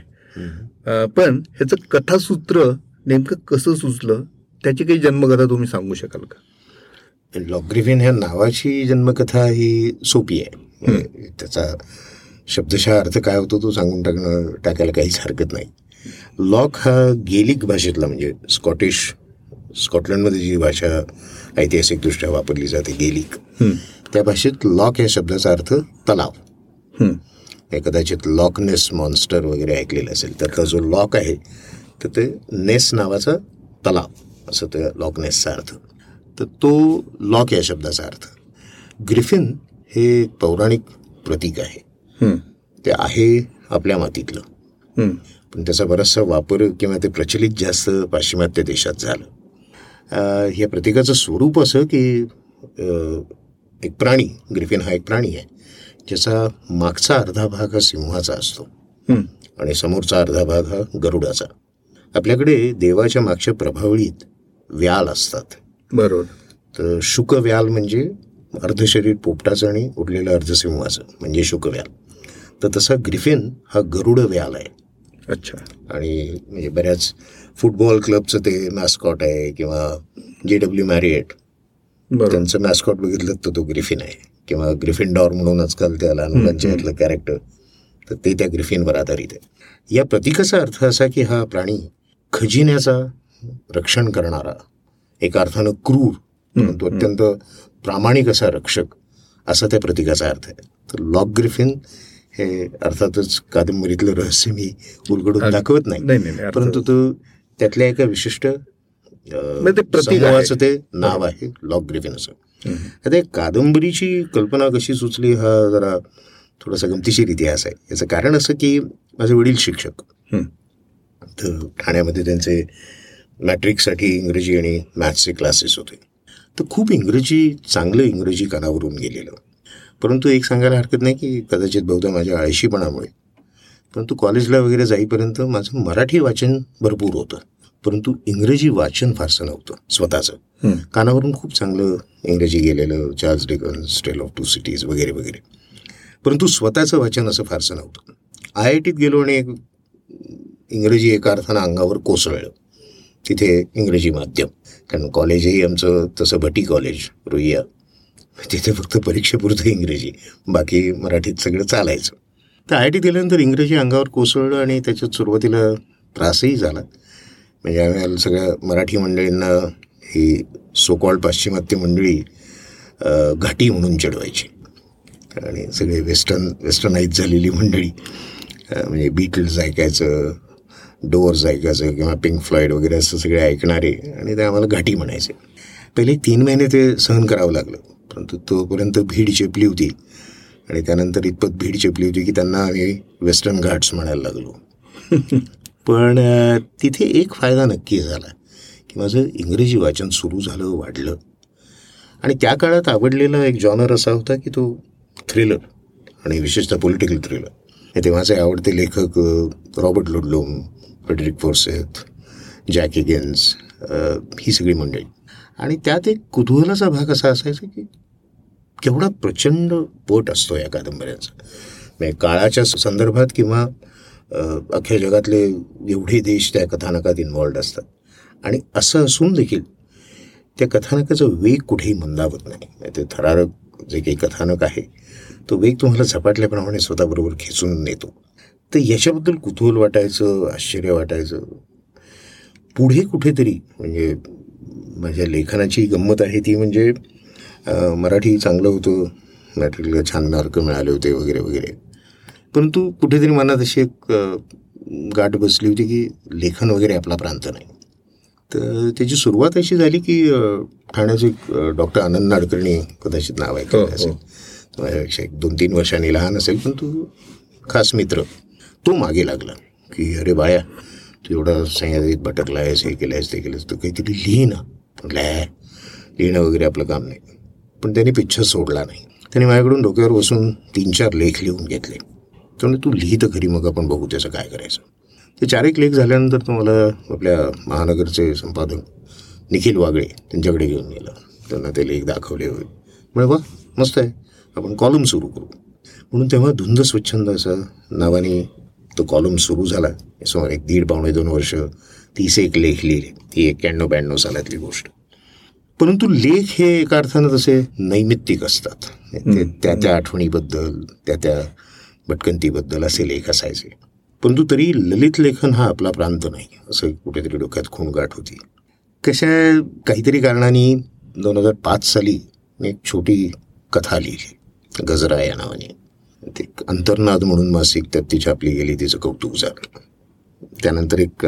पण ह्याचं कथासूत्र नेमकं कसं सुचलं त्याची काही जन्मकथा तुम्ही सांगू शकाल का? लॉग्रिफिन ह्या नावाची जन्मकथा ही सोपी आहे. त्याचा शब्दशः अर्थ काय होतो तो सांगून टाकणं टाकायला काहीच हरकत नाही. लॉक हा गेलिक भाषेतला म्हणजे स्कॉटिश स्कॉटलंडमध्ये जी भाषा ऐतिहासिकदृष्ट्या वापरली जाते गेलिक. त्या भाषेत लॉक या शब्दाचा अर्थ तलाव. कदाचित लॉकनेस मॉन्स्टर वगैरे ऐकलेलं असेल त्यातला जो लॉक आहे तर ते नेस नावाचा तलाव असं ते लॉकनेसचा अर्थ. तर तो लॉक या शब्दाचा अर्थ. ग्रिफिन हे पौराणिक प्रतीक आहे. ते आहे आपल्या मातीतलं. पण त्याचा बराचसा वापर किंवा ते प्रचलित जास्त पाश्चिमात्य देशात झालं. या प्रतीकाचं स्वरूप असं की एक प्राणी ग्रिफिन हा एक प्राणी आहे ज्याचा मागचा अर्धा भाग हा सिंहाचा असतो. आणि समोरचा अर्धा भाग हा गरुडाचा. आपल्याकडे देवाच्या मागच्या प्रभावळीत व्याल असतात. बरोबर. तर शुकव्याल म्हणजे अर्धशरीर पोपटाचं आणि उरलेलं अर्धसिंहाचं म्हणजे शुकव्याल तर तसा ग्रिफिन हा गरुड व्याल आहे. अच्छा. आणि म्हणजे बऱ्याच फुटबॉल क्लबचं ते मॅस्कॉट आहे किंवा जे डब्ल्यू मॅरिएट त्यांचं मॅस्कॉट बघितलं तर तो ग्रिफिन आहे. किंवा ग्रिफिन डॉर म्हणून आजकाल त्या लहान मुलांच्या कॅरेक्टर तर ते त्या ग्रिफिनवर आधारित आहे. या प्रतीकाचा अर्थ असा की हा प्राणी खजिन्याचा रक्षण करणारा एका अर्थानं क्रूर परंतु अत्यंत प्रामाणिक असा रक्षक असा त्या प्रतीकाचा अर्थ आहे. तर लॉक ग्रिफिन हे अर्थातच कादंबरीतलं रहस्य मी उलगडून दाखवत नाही. परंतु तो त्यातल्या एका विशिष्ट समूहाचं ते नाव आहे लॉक ग्रिफिन असं. आता कादंबरीची कल्पना कशी सुचली हा जरा थोडासा गमतीशीर इतिहास आहे. याचं कारण असं की माझे वडील शिक्षक. तर ठाण्यामध्ये त्यांचे मॅट्रिकसाठी इंग्रजी आणि मॅथ्सचे क्लासेस होते. तर खूप इंग्रजी चांगलं इंग्रजी कानावरून गेलेलं. परंतु एक सांगायला हरकत नाही की कदाचित बहुधा माझ्या आळशीपणामुळे. परंतु कॉलेजला वगैरे जाईपर्यंत माझं मराठी वाचन भरपूर होतं. परंतु इंग्रजी वाचन फारसं नव्हतं स्वतःचं. कानावरून खूप चांगलं इंग्रजी गेलेलं Charles Dickens tale of two cities वगैरे वगैरे. परंतु स्वतःचं वाचन असं फारसं नव्हतं. आय आय टीत गेलो आणि एक इंग्रजी एका अर्थानं अंगावर कोसळलं. तिथे इंग्रजी माध्यम. कारण कॉलेजही आमचं तसं भटी कॉलेज रुईया. तिथे फक्त परीक्षेपुरतं इंग्रजी बाकी मराठीत सगळं चालायचं. तर आय टी दिल्यानंतर गेल्यानंतर इंग्रजी अंगावर कोसळलं आणि त्याच्यात सुरुवातीला त्रासही झाला. म्हणजे आम्ही सगळ्या मराठी मंडळींना ही सोकॉल्ड पाश्चिमात्य मंडळी घाटी म्हणून चढवायची. आणि सगळे वेस्टर्न वेस्टर्नाईज झालेली मंडळी म्हणजे बीटल्स ऐकायचं डोअर्स ऐकायचं किंवा पिंक फ्लॉईड वगैरे असं सगळे ऐकणारे. आणि ते आम्हाला घाटी म्हणायचे. पहिले तीन महिने ते सहन करावं लागलं. परंतु तोपर्यंत भीड चेपली होती. आणि त्यानंतर इतपत भीड चेपली होती की त्यांना आम्ही वेस्टर्न घाट्स म्हणायला लागलो. [laughs] पण तिथे एक फायदा नक्की झाला. की माझं इंग्रजी वाचन सुरू झालं वाढलं. आणि त्या काळात आवडलेला एक जॉनर असा होता की तो थ्रिलर आणि विशेषतः पॉलिटिकल थ्रिलर तेव्हाचे आवडते लेखक Robert Ludlum Frederick Forsyth Jack Higgins ही सगळी मंडळी. आणि त्यात एक कुतूहलाचा भाग असा असायचा की केवढा प्रचंड पट असतो या कादंबऱ्यांचा. म्हणजे काळाच्या संदर्भात किंवा अख्ख्या जगातले एवढे देश त्या कथानकात इन्वॉल्ड असतात. आणि असं असून देखील त्या कथानकाचा वेग कुठेही मंदावत नाही. म्हणजे ते थरारक जे काही कथानक आहे तो वेग तुम्हाला झपाटल्याप्रमाणे स्वतःबरोबर खेचून नेतो. तर याच्याबद्दल कुतूहल वाटायचं आश्चर्य वाटायचं. पुढे कुठेतरी म्हणजे माझ्या लेखनाची गंमत आहे ती म्हणजे मराठी चांगलं होतं मॅट्रिकला छान मार्क मिळाले होते वगैरे वगैरे. परंतु कुठेतरी मनात अशी एक गाठ बसली होती की लेखन वगैरे आपला प्रांत नाही. तर त्याची सुरुवात अशी झाली की ठाण्याचे डॉक्टर आनंद नाडकर्णी कदाचित नाव आहे असेल. माझ्यापेक्षा एक दोन तीन वर्षांनी लहान असेल पण तू खास मित्र. तो मागे लागला की अरे बाया तू एवढा सह्याद्रीत भटकला आहेस हे केलं आहेस ते केलंस तू काहीतरी लिही ना. म्हटलं लिहिणं वगैरे आपलं काम नाही. पण त्याने पिक्चर सोडला नाही. त्याने माझ्याकडून डोक्यावर बसून तीन चार लेख लिहून घेतले. त्यामुळे तू लिही तर खरी मग आपण बघू त्याचं काय करायचं. ते चार एक लेख झाल्यानंतर तो मला आपल्या महानगरचे संपादक निखिल वागळे त्यांच्याकडे घेऊन गेला. त्यांना ते लेख दाखवले. होते म्हणजे वा मस्त आहे. आपण कॉलम सुरू करू. म्हणून तेव्हा धुंद स्वच्छंद असं नावाने तो कॉलम सुरू झाला. समोर एक दीड पावणे दोन वर्ष तीस एक लेख लिहिले. ती एक्क्याण्णव ब्याण्णव सालातली गोष्ट. परंतु लेख हे एका अर्थानं तसे नैमित्तिक असतात. त्या त्या आठवणीबद्दल त्या त्या भटकंतीबद्दल असे लेख असायचे. परंतु तरी ललित लेखन हा आपला प्रांत नाही. असं कुठेतरी डोक्यात खून गाठ होती. कशा काहीतरी कारणाने दोन हजार पाच साली मी एक छोटी कथा लिहिली. गजरा या नावाने. ते अंतर्नाद म्हणून मासिक त्यात ती छापली गेली तिचं कौतुक झालं. त्यानंतर एक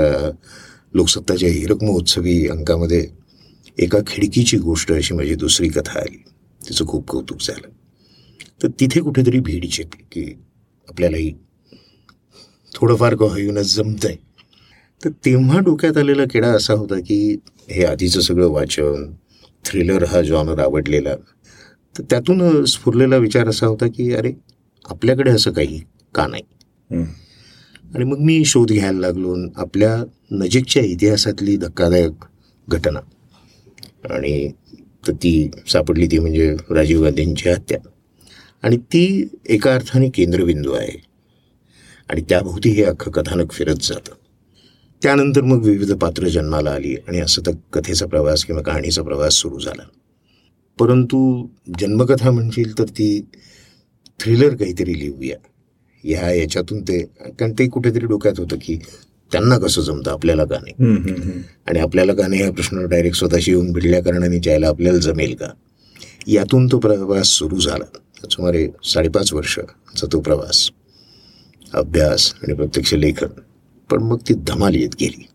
लोकसत्ताच्या हिरक महोत्सवी अंकामध्ये एका खिडकीची गोष्ट अशी माझी दुसरी कथा आली. तिचं खूप कौतुक झालं. तर तिथे कुठेतरी भीड चेपली की आपल्यालाही थोडंफार का जमत आहे तर तेव्हा डोक्यात आलेला किडा असा होता की हे आधीचं सगळं वाचन थ्रिलर हा जॉनर आवडलेला. तर त्यातून स्फुरलेला विचार असा होता की अरे आपल्याकडे असं काही का नाही. आणि मग मी शोध घ्यायला लागलो आपल्या नजीकच्या इतिहासातली धक्कादायक घटना. आणि तर ती सापडली ती म्हणजे राजीव गांधींची हत्या. आणि ती एका अर्थाने केंद्रबिंदू आहे. आणि त्याभोवती हे अख्खं कथानक फिरत जातं. त्यानंतर मग विविध पात्र जन्माला आली आणि असं तर कथेचा प्रवास किंवा कहाणीचा प्रवास सुरू झाला. परंतु जन्मकथा म्हणशील तर ती थ्रिलर काहीतरी लिहूया. ह्या याच्यातून ते कारण ते कुठेतरी डोक्यात होतं की त्यांना कसं जमतं आपल्याला का नाही. आणि आपल्याला का नाही हा प्रश्न डायरेक्ट स्वतःशी येऊन भिडल्या कारणाने जायला आपल्याला जमेल का? यातून तो प्रवास सुरू झाला. सुमारे साडेपाच वर्षाचा तो प्रवास. अभ्यास आणि प्रत्यक्ष लेखन. पण मग ती धमाल येत गेली.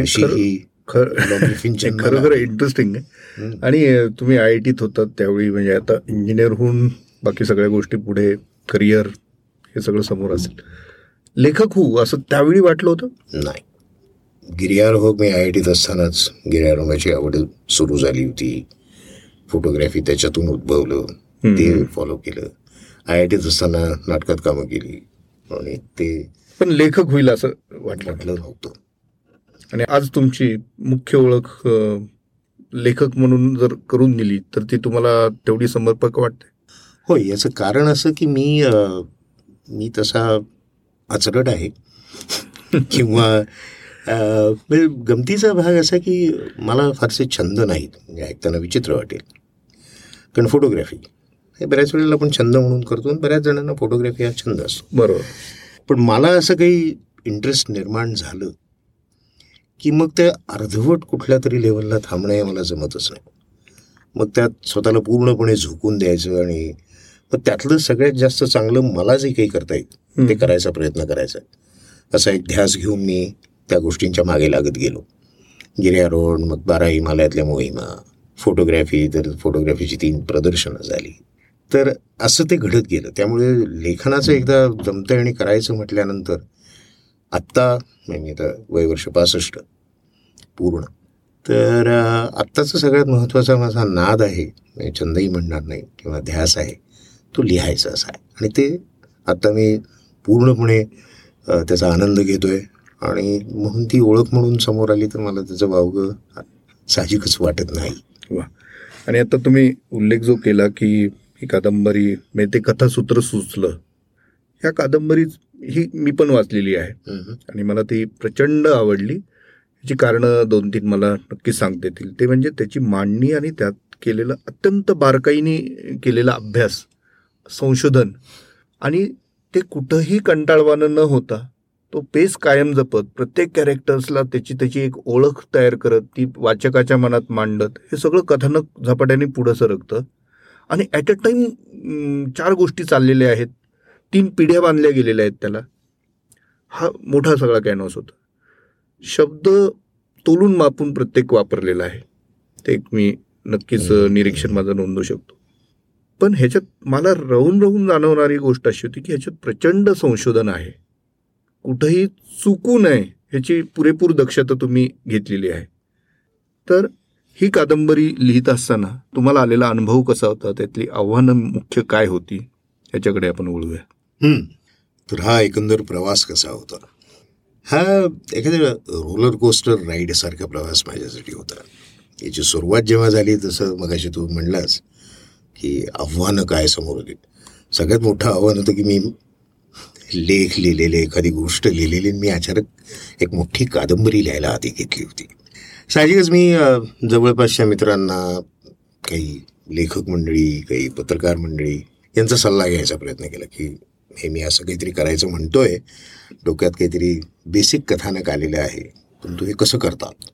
अशी ही खरोखर. इंटरेस्टिंग आहे. आणि तुम्ही आय आय टीत होतात त्यावेळी म्हणजे आता इंजिनियर होऊन बाकी सगळ्या गोष्टी पुढे करिअर हे सगळं समोर असेल. लेखक होऊ असं त्यावेळी वाटलं होतं? नाही. गिर्यारोहक मी आय आय टीत असतानाच गिर्यारोहकाची आवड सुरू झाली होती. फोटोग्राफी त्याच्यातून उद्भवलं. ते फॉलो केलं. आय आय टीत असताना नाटकात कामं केली. आणि ते पण लेखक होईल असं वाटलं. म्हटलं नव्हतं. आणि आज तुमची मुख्य ओळख लेखक म्हणून जर करून दिली तर ती तुम्हाला तेवढी समर्पक वाटते? होय याचं कारण असं की मी मी तसा अचरट आहे. [laughs] किंवा म्हणजे गमतीचा भाग असा की मला फारसे छंद नाहीत म्हणजे ऐकताना विचित्र वाटेल. कारण फोटोग्राफी हे बऱ्याच वेळेला आपण छंद म्हणून करतो आणि बऱ्याच जणांना फोटोग्राफी हा छंद असतो. बरोबर. पण मला असं काही इंटरेस्ट निर्माण झालं की मग ते अर्धवट कुठल्या तरी लेवलला थांबणं हे मला जमतच नाही. मग त्यात स्वतःला पूर्णपणे झुकून द्यायचं आणि मग त्यातलं सगळ्यात जास्त चांगलं मला जे काही करता येईल ते करायचा प्रयत्न करायचा. असा एक ध्यास घेऊन मी त्या गोष्टींच्या मागे लागत गेलो. गिर्यारोहण मग बारा हिमालयातल्या मोहिमा फोटोग्राफी तर फोटोग्राफीची तीन प्रदर्शनं झाली. तर असं ते घडत गेलं. त्यामुळे लेखनाचं एकदा जमतं आणि करायचं म्हटल्यानंतर आत्ता म्हणजे मी आता वयवर्ष पासष्ट पूर्ण. तर आत्ताचा सगळ्यात महत्त्वाचा माझा नाद आहे. म्हणजे छंदही म्हणणार नाही किंवा ध्यास आहे. तो लिहायचा असा आहे. आणि ते आता मी पूर्णपणे त्याचा आनंद घेतोय. आणि म्हणून ती ओळख म्हणून समोर आली तर मला त्याचं वावगं साहजिकच वाटत नाही. वा. आणि आता तुम्ही उल्लेख जो केला की ही कादंबरी म्हणजे ते कथासूत्र सुचलं. ह्या कादंबरी ही मी पण वाचलेली आहे. आणि मला ती प्रचंड आवडली. याची कारणं दोन तीन मला नक्कीच सांगता येतील. ते म्हणजे त्याची मांडणी आणि त्यात केलेलं अत्यंत बारकाईने केलेला अभ्यास. संशोधन. आणि ते कुठंही कंटाळवाणं न होता तो पेस कायम जपत प्रत्येक कॅरेक्टर्सला त्याची त्याची एक ओळख तयार करत ती वाचकाच्या मनात मांडत हे सगळं कथानक झपाट्याने पुढं सरकतं. आणि ॲट अ टाईम चार गोष्टी चाललेल्या आहेत. तीन पिढ्या बांधल्या गेलेल्या आहेत त्याला. हा मोठा सगळा कॅनव्हास होता. शब्द तोलून मापून प्रत्येक वापरलेला आहे. ते एक मी नक्कीच निरीक्षण माझं नोंदवू शकतो. पण ह्याच्यात मला राहून राहून जाणवणारी गोष्ट अशी होती की ह्याच्यात प्रचंड संशोधन आहे. कुठंही चुकू नये ह्याची पुरेपूर दक्षता तुम्ही घेतलेली आहे. तर ही कादंबरी लिहित असताना तुम्हाला आलेला अनुभव कसा होता? त्यातली आव्हानं मुख्य काय होती? ह्याच्याकडे आपण वळूया. तर हा एकंदर प्रवास कसा होता? हा एखाद्या रोलर कोस्टर राईड सारखा प्रवास माझ्यासाठी होता. याची सुरुवात जेव्हा झाली तसं मगाशी तू म्हणलास की आव्हानं काय समोर होती सगळ्यात मोठं आव्हान होतं की मी लेख लिहिलेले एखादी गोष्ट लिहिलेली आणि मी अचानक एक मोठी कादंबरी लिहायला आधी घेतली होती. साहजिकच मी जवळपासच्या मित्रांना काही लेखक मंडळी काही पत्रकार मंडळी यांचा सल्ला घ्यायचा प्रयत्न केला की हे मी असं काहीतरी करायचं म्हणतोय. डोक्यात काहीतरी बेसिक कथानक आलेलं आहे. परंतु हे कसं करतात?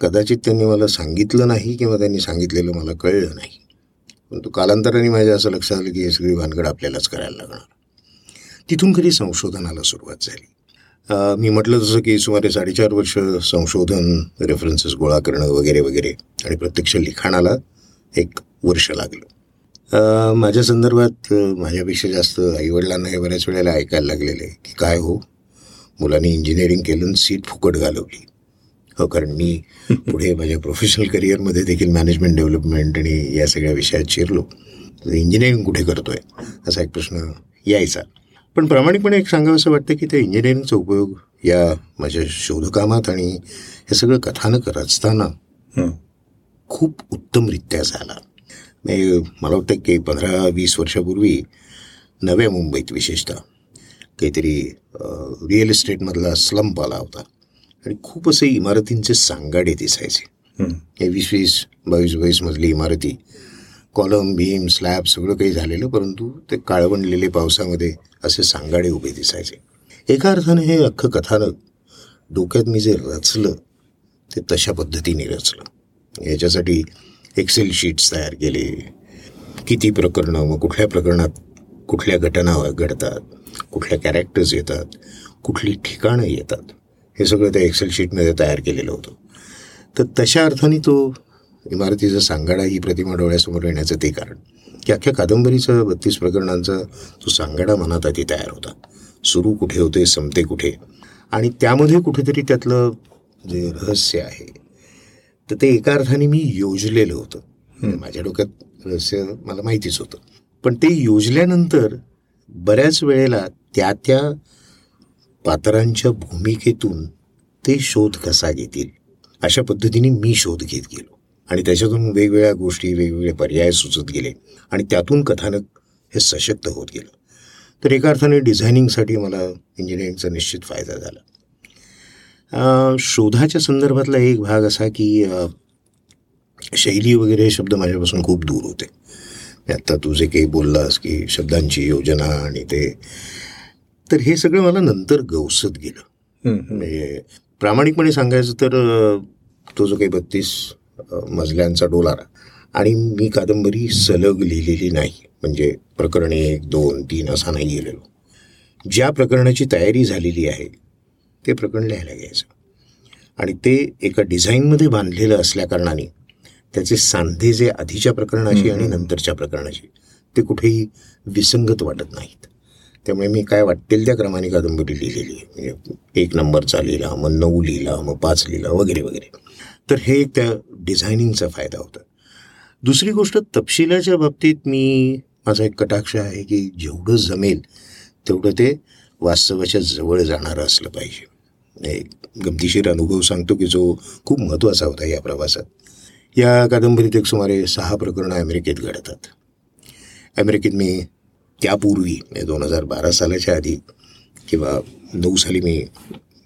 कदाचित त्यांनी मला सांगितलं नाही किंवा त्यांनी सांगितलेलं मला कळलं नाही. परंतु कालांतराने माझ्या असं लक्षात आलं की हे सगळी भानगड आपल्यालाच करायला लागणार. तिथून कधी संशोधनाला सुरुवात झाली? मी म्हटलं जसं की सुमारे साडेचार वर्ष संशोधन रेफरन्सेस गोळा करणं वगैरे वगैरे आणि प्रत्यक्ष लिखाणाला एक वर्ष लागलं. माझ्या संदर्भात माझ्यापेक्षा जास्त आईवडिलांना हे बऱ्याच वेळेला ऐकायला लागलेलं आहे की काय हो? मुलांनी इंजिनिअरिंग केलं सीट फुकट घालवली. कारण मी पुढे माझ्या प्रोफेशनल करिअरमध्ये देखील मॅनेजमेंट डेव्हलपमेंट आणि या सगळ्या विषयात शिरलो. इंजिनिअरिंग कुठे करतोय? असा एक प्रश्न यायचा. पण प्रामाणिकपणे एक सांगावं असं वाटतं की त्या इंजिनिअरिंगचा उपयोग या माझ्या शोधकामात आणि हे सगळं कथानक रचताना हं. खूप उत्तमरित्या झाला. मला वाटतं की पंधरा वीस वर्षापूर्वी नव्या मुंबईत विशेषतः काहीतरी रिअल इस्टेटमधला स्लंप आला होता. आणि खूप असे इमारतींचे सांगाडे दिसायचे. हं. वीस वीस बावीस बावीस मजली इमारती कॉलम भीम स्लॅब सगळं काही झालेलं परंतु ते काळवंडलेले पावसामध्ये असे सांगाडे उभे दिसायचे. एका अर्थाने हे अख्खं कथानक डोक्यात मी जे रचलं ते तशा पद्धतीने रचलं. याच्यासाठी एक्सेल शीट्स तयार केले. किती प्रकरणं मग कुठल्या प्रकरणात कुठल्या घटना घडतात कुठल्या कॅरेक्टर्स येतात कुठली ठिकाणं येतात. हे सगळं त्या एक्सेल शीटमध्ये तयार केलेलं होतं. तर तशा अर्थाने तो इमारतीचा सांगाडा ही प्रतिमा डोळ्यासमोर येण्याचं ते कारण. की अख्ख्या कादंबरीचा बत्तीस प्रकरणांचा तो सांगाडा मनात आधी तयार होता. सुरू कुठे होते संपते कुठे? आणि त्यामध्ये कुठेतरी त्यातलं जे रहस्य आहे तर ते एका अर्थाने मी योजलेलं होतं. माझ्या डोक्यात रहस्य मला माहितीच होतं. पण ते योजल्यानंतर बऱ्याच वेळेला त्या त्या पात्रांच्या भूमिकेतून ते शोध कसा घेतील? अशा पद्धतीने मी शोध घेत गेलो. आणि त्याच्यातून वेगवेगळ्या गोष्टी वेगवेगळे पर्याय सुचत गेले. आणि त्यातून कथानक हे सशक्त होत गेलं. तर एका अर्थाने डिझायनिंगसाठी मला इंजिनिअरिंगचा निश्चित फायदा झाला. शोधाच्या संदर्भातला एक भाग असा की शैली वगैरे हे शब्द माझ्यापासून खूप दूर होते. आत्ता तू जे काही बोललास की शब्दांची योजना आणि ते तर हे सगळं मला नंतर गवसत गेलं. म्हणजे प्रामाणिकपणे सांगायचं तर तो जो काही बत्तीस मजल्यांचा डोलारा आणि मी कादंबरी सलग लिहिलेली नाही. म्हणजे प्रकरण एक दोन तीन असा नाही गेलेलो. ज्या प्रकरणाची तयारी झालेली आहे ते प्रकरण लिहायला घ्यायचं. आणि ते एका डिझाईनमध्ये बांधलेलं असल्याकारणाने त्याचे सांधे जे आधीच्या प्रकरणाशी आणि नंतरच्या प्रकरणाशी ते कुठेही विसंगत वाटत नाहीत. त्यामुळे मी काय वाटतील त्या क्रमाने कादंबरी लिहिलेली आहे. म्हणजे एक नंबरचा लिहिला मग नऊ लिहिला मग पाच लिहिला वगैरे वगैरे. तर हे एक त्या डिझायनिंगचा फायदा होता. दुसरी गोष्ट तपशिलाच्या बाबतीत मी माझा एक कटाक्ष आहे की जेवढं जमेल तेवढं ते वास्तवाच्या जवळ जाणारं असलं पाहिजे. म्हणजे एक गमतीशीर अनुभव सांगतो की जो खूप महत्त्वाचा होता या प्रवासात. या कादंबरीत एक सुमारे सहा प्रकरणं अमेरिकेत घडतात. अमेरिकेत मी त्यापूर्वी म्हणजे दोन हजार बारा सालाच्या आधी किंवा नऊ साली मी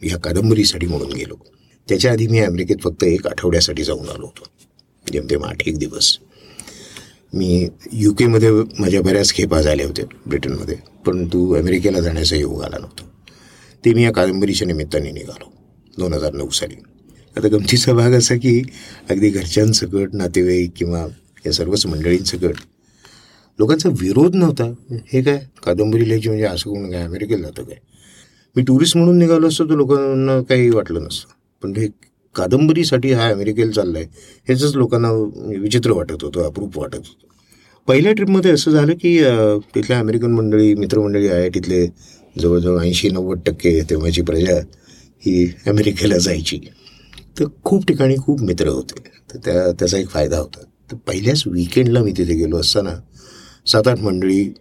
ह्या कादंबरीसाठी म्हणून गेलो. त्याच्या आधी मी अमेरिकेत फक्त एक आठवड्यासाठी जाऊन आलो होतो. म्हणजे जेमतेम आठ एक दिवस. मी यू केमध्ये माझ्या बऱ्याच खेपा झाल्या होत्या ब्रिटनमध्ये परंतु अमेरिकेला जाण्याचा योग आला नव्हता. ते मी या कादंबरीच्या निमित्ताने निघालो दोन हजार नऊ साली. आता गमतीचा भाग असा की अगदी घरच्यांसकट नातेवाईक किंवा या सर्वच मंडळींसकट लोकांचा विरोध नव्हता. हे काय? कादंबरी लिहायची म्हणजे असं कोण काय? अमेरिकेला जातं काय? मी टुरिस्ट म्हणून निघालो असतो तर लोकांना काही वाटलं नसतं. पण हे कादंबरीसाठी हा अमेरिकेला चालला आहे ह्याचंच लोकांना विचित्र वाटत होतं अप्रूप वाटत होतं. पहिल्या ट्रिपमध्ये असं झालं की तिथल्या अमेरिकन मंडळी मित्रमंडळी आय आय टीतले जवळजवळ ऐंशी नव्वद टक्के तेव्हाची प्रजा ही अमेरिकेला जायची. तर खूप ठिकाणी खूप मित्र होते. तर त्या त्याचा एक फायदा होता. तर पहिल्याच विकेंडला मी तिथे गेलो असताना सात आठ मंडळी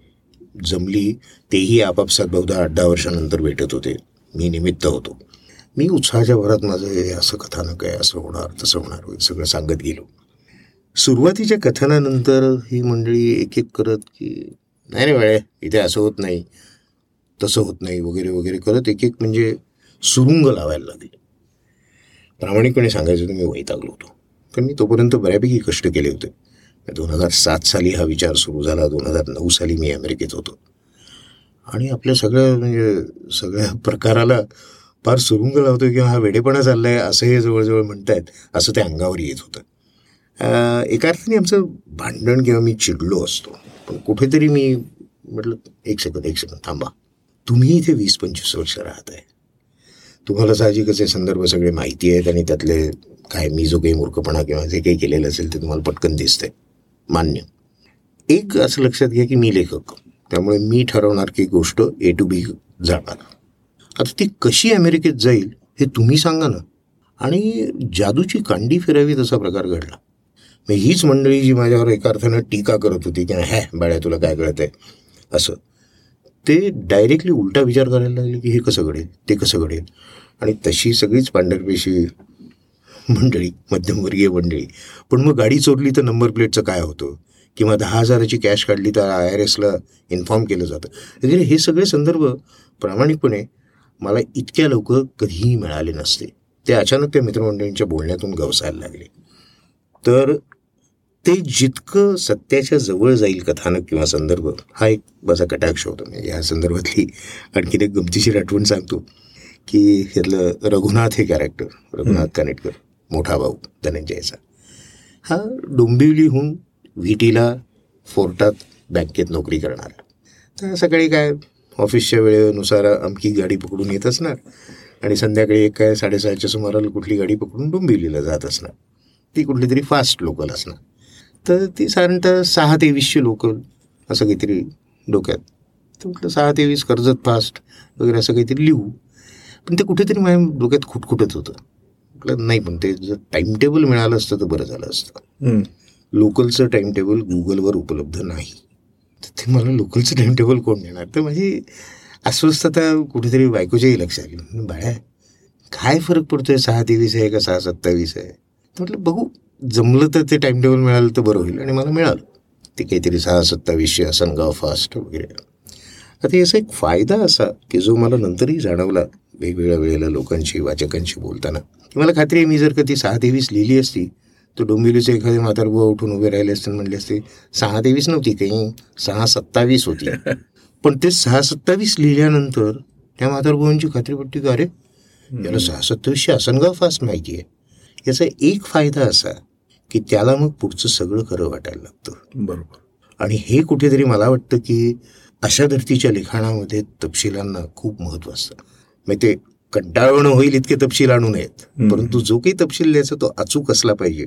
जमली तेही आपापसात बहुधा आठ दहा वर्षानंतर भेटत होते. मी निमित्त होतो. मी उत्साहाच्या भरात माझं हे असं कथानक आहे असं होणार तसं होणार हे सगळं सांगत गेलो. सुरुवातीच्या कथनानंतर ही मंडळी एक एक करत की नाही रे वेळे इथे असं होत नाही तसं होत नाही वगैरे वगैरे करत एक एक म्हणजे सुरुंग लावायला लागले. प्रामाणिकपणे सांगायचं तर मी वैतागलो होतो. पण मी तोपर्यंत बऱ्यापैकी कष्ट केले होते. दोन हजार सात साली हा विचार सुरू झाला. दोन हजार नऊ साली मी अमेरिकेत होतो. आणि आपल्या सगळ्या म्हणजे सगळ्या प्रकाराला फार सुरुंग लावतो किंवा हा वेडेपणा चालला आहे असं हे जवळजवळ म्हणतायत असं ते अंगावर येत होतं. एका अर्थाने आमचं भांडण किंवा मी चिडलो असतो. पण कुठेतरी मी म्हटलं एक सेकंद एक सेकंद थांबा. तुम्ही इथे वीस पंचवीस वर्ष राहत आहे तुम्हाला साहजिकच हे संदर्भ सगळे माहिती आहेत आणि त्यातले काय मी जो काही मूर्खपणा किंवा जे काही केलेलं असेल ते तुम्हाला पटकन दिसतंय. मान्य. एक असं लक्षात घ्या की मी लेखक. त्यामुळे मी ठरवणार की गोष्ट ए टू बी जाणार. आता ती कशी अमेरिकेत जाईल हे तुम्ही सांगा ना. आणि जादूची कांडी फिरावी तसा प्रकार घडला. मग हीच मंडळी जी माझ्यावर एका अर्थानं टीका करत होती की हॅ बाळ्या तुला काय कळत आहे असं. ते डायरेक्टली उलटा विचार करायला लागले की हे कसं घडेल? ते कसं घडेल? आणि तशी सगळीच पांढरपेशी मंडळी मध्यमवर्गीय मंडळी. पण मग गाडी चोरली तर नंबर प्लेटचं काय होतं? किंवा दहा हजाराची कॅश काढली तर आय आर एसला इन्फॉर्म केलं जातं. वगैरे हे सगळे संदर्भ प्रामाणिकपणे मला इतक्या लवकर कधीही मिळाले नसते. ते अचानक त्या मित्रमंडळींच्या बोलण्यातून गवसायला लागले. तर ते जितकं सत्याच्या जवळ जाईल कथानक किंवा संदर्भ हा एक माझा कटाक्ष होता. म्हणजे या संदर्भातली आणखीन एक गमतीशीर आठवण सांगतो की ह्यातलं रघुनाथ हे कॅरेक्टर रघुनाथ कानेटकर मोठा भाऊ धनंजयचा. हा डोंबिवलीहून व्ही टीला फोर्टात बँकेत नोकरी करणार. तर सकाळी काय ऑफिसच्या वेळेनुसार अमकी गाडी पकडून येत असणार आणि संध्याकाळी एक काय साडेसहाच्या सुमाराला कुठली गाडी पकडून डोंबिवलीला जात असणार. ती कुठली तरी फास्ट लोकल असणार. तर ती साधारणतः सहा ते वीसशे लोकल असं काहीतरी डोक्यात. तर म्हटलं सहा ते वीस कर्जत फास्ट वगैरे असं काहीतरी लिहू. पण ते कुठेतरी माझ्या डोक्यात खुटखुटत होतं. म्हटलं नाही पण ते जर टाईम टेबल मिळालं असतं तर बरं झालं असतं. लोकलचं टाईम टेबल गुगलवर उपलब्ध नाही. तर ते मला लोकलचं टाईम टेबल कोण देणार? तर माझी अस्वस्थता कुठेतरी बायकोच्याही लक्षात आली बाळ्या काय फरक पडतोय? सहा तेवीस आहे का? सहा सत्तावीस आहे? तर म्हटलं बघू जमलं तर ते टाईम टेबल मिळालं तर बरं होईल. आणि मला मिळालं. ते काहीतरी सहा सत्तावीसशे असनगाव फास्ट वगैरे. आता याचा एक फायदा असा की जो मला नंतरही जाणवला वेगवेगळ्या वेळेला लोकांशी वाचकांशी बोलताना. मला खात्री आहे मी जर का ती सहा तेवीस लिहिली असती तर डोंबिवलीचे एखादे म्हातारबुवा उठून उभे राहिले असते म्हणले असते सहा तेवीस नव्हती काही सहा सत्तावीस होती. [laughs] पण ते सहा सत्तावीस लिहिल्यानंतर त्या म्हातारबुवांची खात्री पडली का अरे याला सहा सत्तावीसशे आसनगाव फास्ट माहिती आहे. याचा एक फायदा असा की त्याला मग पुढचं सगळं खरं वाटायला लागतं. बरोबर. आणि हे कुठेतरी मला वाटतं की अशा धर्तीच्या लिखाणामध्ये तपशिलांना खूप महत्त्व असतं. मग ते कंटाळवणं होईल इतके तपशील आणू नयेत. परंतु जो काही तपशील द्यायचा तो अचूक असला पाहिजे.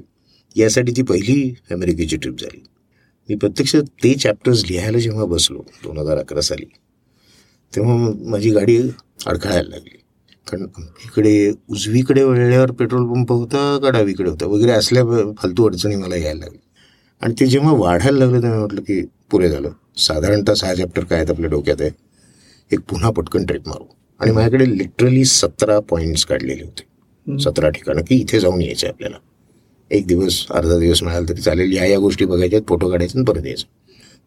यासाठी ती पहिली अमेरिकेची ट्रिप झाली. मी प्रत्यक्ष ते चॅप्टर्स लिहायला जेव्हा बसलो दोन हजार अकरा साली तेव्हा माझी गाडी अडखळायला लागली. कारण इकडे उजवीकडे वळल्यावर पेट्रोल पंप होता का डावीकडे होता वगैरे असल्या फालतू अडचणी मला यायला लागल्या. आणि ते जेव्हा वाढायला लागलं तेव्हा म्हटलं की पुरे झालं. साधारणतः सहा चॅप्टर काय आहेत आपल्या डोक्यात आहे? एक पुन्हा पटकन ट्रिप मारू. आणि माझ्याकडे लिटरली सतरा पॉईंट्स काढलेले होते. सतरा ठिकाणं की इथे जाऊन यायचं आपल्याला. एक दिवस अर्धा दिवस मिळाला तरी चालेल या या गोष्टी बघायच्यात फोटो काढायचे आणि परत यायचं.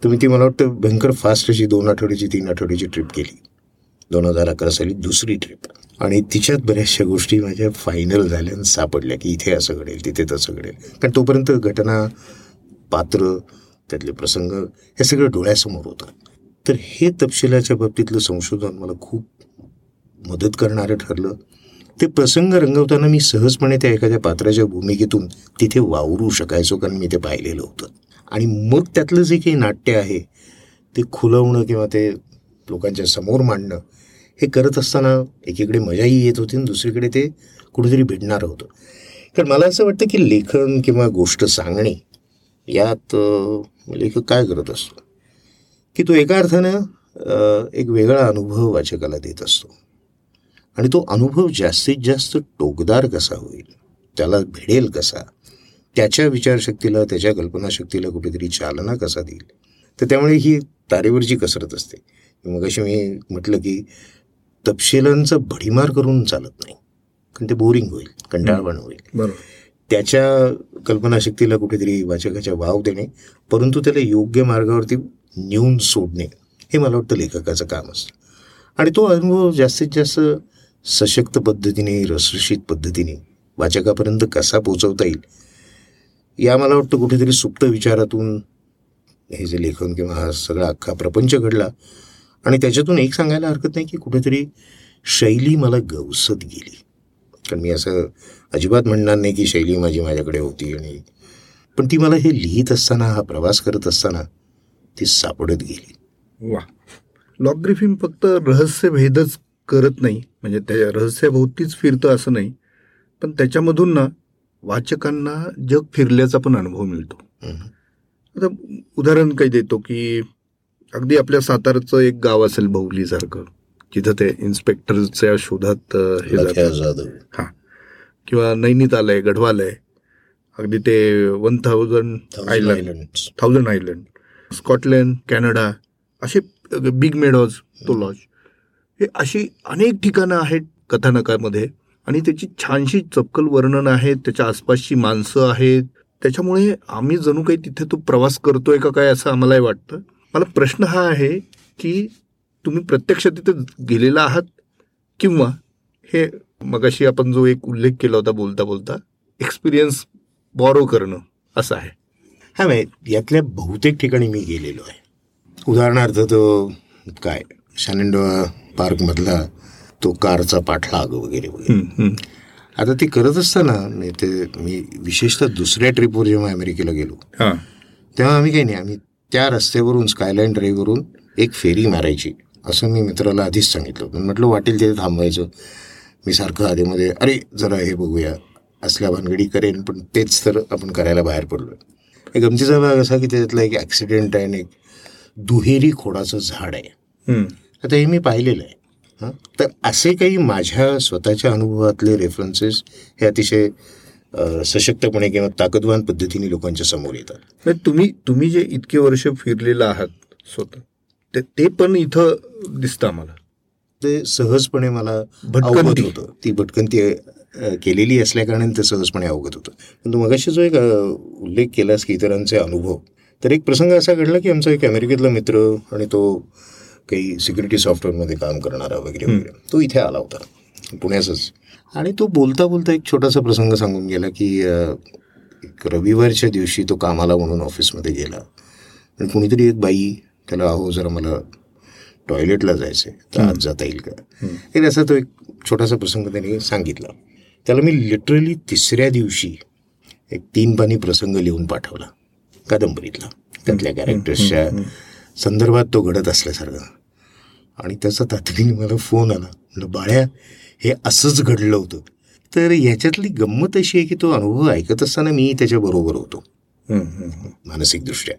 तर मी ती मला वाटतं भयंकर फास्ट अशी दोन आठवड्याची तीन आठवड्याची ट्रिप केली. दोन हजार अकरा साली दुसरी ट्रिप आणि तिच्यात बऱ्याचशा गोष्टी माझ्या फायनल झाल्या आणि सापडल्या की इथे असं घडेल तिथे तसं घडेल. कारण तोपर्यंत घटना पात्र त्यातले प्रसंग हे सगळं डोळ्यासमोर होतं. तर हे तपशिलाच्या बाबतीतलं संशोधन मला खूप मदत करणारं ठरलं. ते प्रसंग रंगवताना मी सहजपणे त्या एखाद्या पात्राच्या भूमिकेतून तिथे वावरू शकायचो कारण मी ते पाहिलेलं होतं. आणि मग त्यातलं जे काही नाट्य आहे ते खुलवणं किंवा ते लोकांच्या समोर मांडणं हे करत असताना एकीकडे मजाही येत होती आणि दुसरीकडे ते कुठेतरी भिडणारं होतं. कारण मला असं वाटतं की लेखन किंवा गोष्ट सांगणे यात लेखक काय करत असतो? की तो एका अर्थानं एक वेगळा अनुभव वाचकाला देत असतो. आणि तो अनुभव जास्तीत जास्त टोकदार कसा होईल? त्याला भिडेल कसा? त्याच्या विचारशक्तीला त्याच्या कल्पनाशक्तीला कुठेतरी चालना कसा देईल? तर त्यामुळे ही तारेवरची कसरत असते. मग अशी मी म्हटलं की तपशिलांचा भडीमार करून चालत नाही. कारण ते बोरिंग होईल कंटाळवाण होईल. बरोबर. त्याच्या कल्पनाशक्तीला कुठेतरी वाचकाच्या वाव देणे परंतु त्याला योग्य मार्गावरती नेऊन सोडणे हे मला वाटतं लेखकाचं काम असतं. आणि तो अनुभव जास्तीत जास्त सशक्त पद्धतीने रसरशीत पद्धतीने वाचकापर्यंत कसा पोचवता येईल? या मला वाटतं कुठेतरी सुप्त विचारातून हे जे लेखन किंवा हा सगळा अख्खा प्रपंच घडला. आणि त्याच्यातून एक सांगायला हरकत नाही की कुठेतरी शैली मला गवसत गेली. कारण मी असं अजिबात म्हणणार नाही की शैली माझी माझ्याकडे होती आणि पण ती मला हे लिहित असताना हा प्रवास करत असताना ती सापडत गेली. वा लॉकग्रिफिम फक्त रहस्य भेदच करत नाही. म्हणजे त्या रहस्याभोवतीच फिरतं असं नाही. पण त्याच्यामधून ना वाचकांना जग फिरल्याचा पण अनुभव मिळतो. आता उदाहरण काही देतो की अगदी आपल्या सातारचं एक गाव असेल बहुलीसारखं जिथं ते इन्स्पेक्टरच्या शोधात हे जाधव. किंवा नैनिताल आहे गढवाल आहे. अगदी ते one thousand island. Thousand island. Scotland Canada असे बिग मेडॉज तो लॉज हे अशी अनेक ठिकाणं आहेत कथानकामध्ये आणि त्याची छानशी चपकल वर्णन आहेत त्याच्या आसपासची माणसं आहेत. त्याच्यामुळे आम्ही जणू काही तिथे तो प्रवास करतोय का काय असं आम्हालाही वाटतं. मला प्रश्न हा आहे की तुम्ही प्रत्यक्ष तिथे गेलेला आहात किंवा हे मगाशी आपण जो एक उल्लेख केला होता बोलता बोलता एक्सपिरियन्स बॉरो करणं असं आहे. हा माहीत यातल्या बहुतेक ठिकाणी मी गेलेलो आहे. उदाहरणार्थ तो काय? शानेंडोआ पार्कमधला तो कारचा पाठलाग वगैरे वगैरे. आता ते करत असताना नाही ते मी विशेषतः दुसऱ्या ट्रिपवर जेव्हा अमेरिकेला गेलो तेव्हा आम्ही काही नाही आम्ही त्या रस्त्यावरून स्कायलाईन ड्राईव्हवरून एक फेरी मारायची. असं मी मित्राला आधीच सांगितलं होतं. म्हटलं वाटेल तिथे थांबवायचं मी सारखं आधीमध्ये अरे जरा हे बघूया. असल्या भानगडी करेन पण तेच तर आपण करायला बाहेर पडलो एक गमतीचा भाग असा की त्याच्यातला एक ॲक्सिडेंट आहे आणि एक दुहेरी खोडाचं झाड आहे. आता हे मी पाहिलेलं आहे. हां? तर असे काही माझ्या स्वतःच्या अनुभवातले रेफरन्सेस हे अतिशय सशक्तपणे किंवा ताकदवान पद्धतीने लोकांच्या समोर येतात. तुम्ही तुम्ही जे इतके वर्ष फिरलेला आहात स्वतः ते ते पण इथं दिसतं आम्हाला. ते सहजपणे मला भटकंती. होतं. ती भटकंती केलेली असल्याकारणाने ते सहजपणे अवगत होतं. पण तू मगाशी जो एक उल्लेख केलास की इतरांचे अनुभव तर एक प्रसंग असा घडला की आमचा एक अमेरिकेतला मित्र आणि तो काही सिक्युरिटी सॉफ्टवेअरमध्ये काम करणारा वगैरे वगैरे. तो इथे आला होता. पुण्याचाच आणि तो बोलता बोलता एक छोटासा प्रसंग सांगून गेला की रविवारच्या दिवशी तो कामाला म्हणून ऑफिसमध्ये गेला. आणि कुणीतरी एक बाई त्याला अहो जरा मला टॉयलेटला जायचं तर आज जाता येईल का? एक असा तो एक छोटासा प्रसंग त्याने सांगितला. त्याला मी लिटरली तिसऱ्या दिवशी एक तीन पानी प्रसंग लिहून पाठवला. कादंबरीतला. त्यातल्या कॅरेक्टर्सच्या संदर्भात तो घडत असल्यासारखा. आणि त्याचा तातडीने मला फोन आला. म्हणलं बाळ्या हे असंच घडलं होतं. तर याच्यातली गंमत अशी आहे की तो अनुभव ऐकत असताना मी त्याच्याबरोबर होतो. मानसिकदृष्ट्या.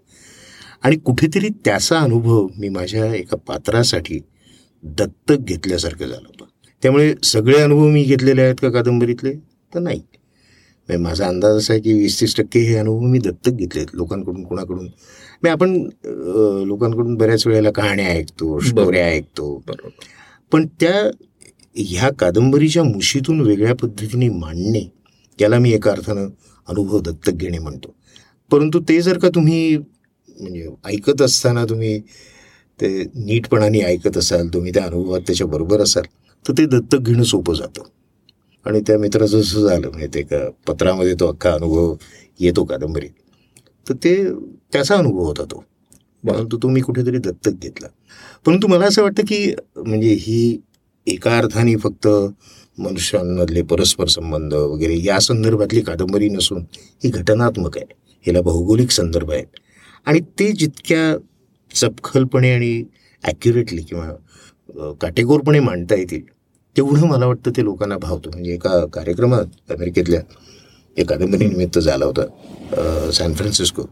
आणि कुठेतरी त्याचा अनुभव मी माझ्या एका पात्रासाठी दत्तक घेतल्यासारखं झालं होतं. त्यामुळे सगळे अनुभव मी घेतलेले आहेत का कादंबरीतले? तर नाही. माझा अंदाज असा आहे की वीस तीस टक्के हे अनुभव मी दत्तक घेतले आहेत लोकांकडून कुणाकडून. मी आपण लोकांकडून बऱ्याच वेळेला कहाण्या ऐकतो स्टोऱ्या ऐकतो. बरोबर. पण त्या ह्या कादंबरीच्या मुशीतून वेगळ्या पद्धतीने मांडणे याला मी एका अर्थानं अनुभव दत्तक घेणे म्हणतो. परंतु ते जर का तुम्ही म्हणजे ऐकत असताना तुम्ही ते नीटपणाने ऐकत असाल तुम्ही त्या अनुभवात त्याच्याबरोबर असाल तर ते दत्तक घेणं सोपं जातं. आणि त्या मित्राचं असं झालं म्हणजे ते का पत्रामध्ये तो अख्खा अनुभव येतो कादंबरीत. तर ते त्याचा अनुभव होता तो. परंतु तो मी कुठेतरी दत्तक घेतला. परंतु मला असं वाटतं की म्हणजे ही एका अर्थाने फक्त मनुष्यांमधले परस्पर संबंध वगैरे या संदर्भातली कादंबरी नसून ही घटनात्मक आहे. हिला भौगोलिक संदर्भ आहेत. आणि ते जितक्या चपखलपणे आणि ॲक्युरेटली किंवा काटेकोरपणे मांडता येतील तेवढं मला वाटतं ते लोकांना भावतं. म्हणजे एका कार्यक्रमात अमेरिकेतल्या एका कादंबरीनिमित्त झाला होता सॅन फ्रान्सिस्को.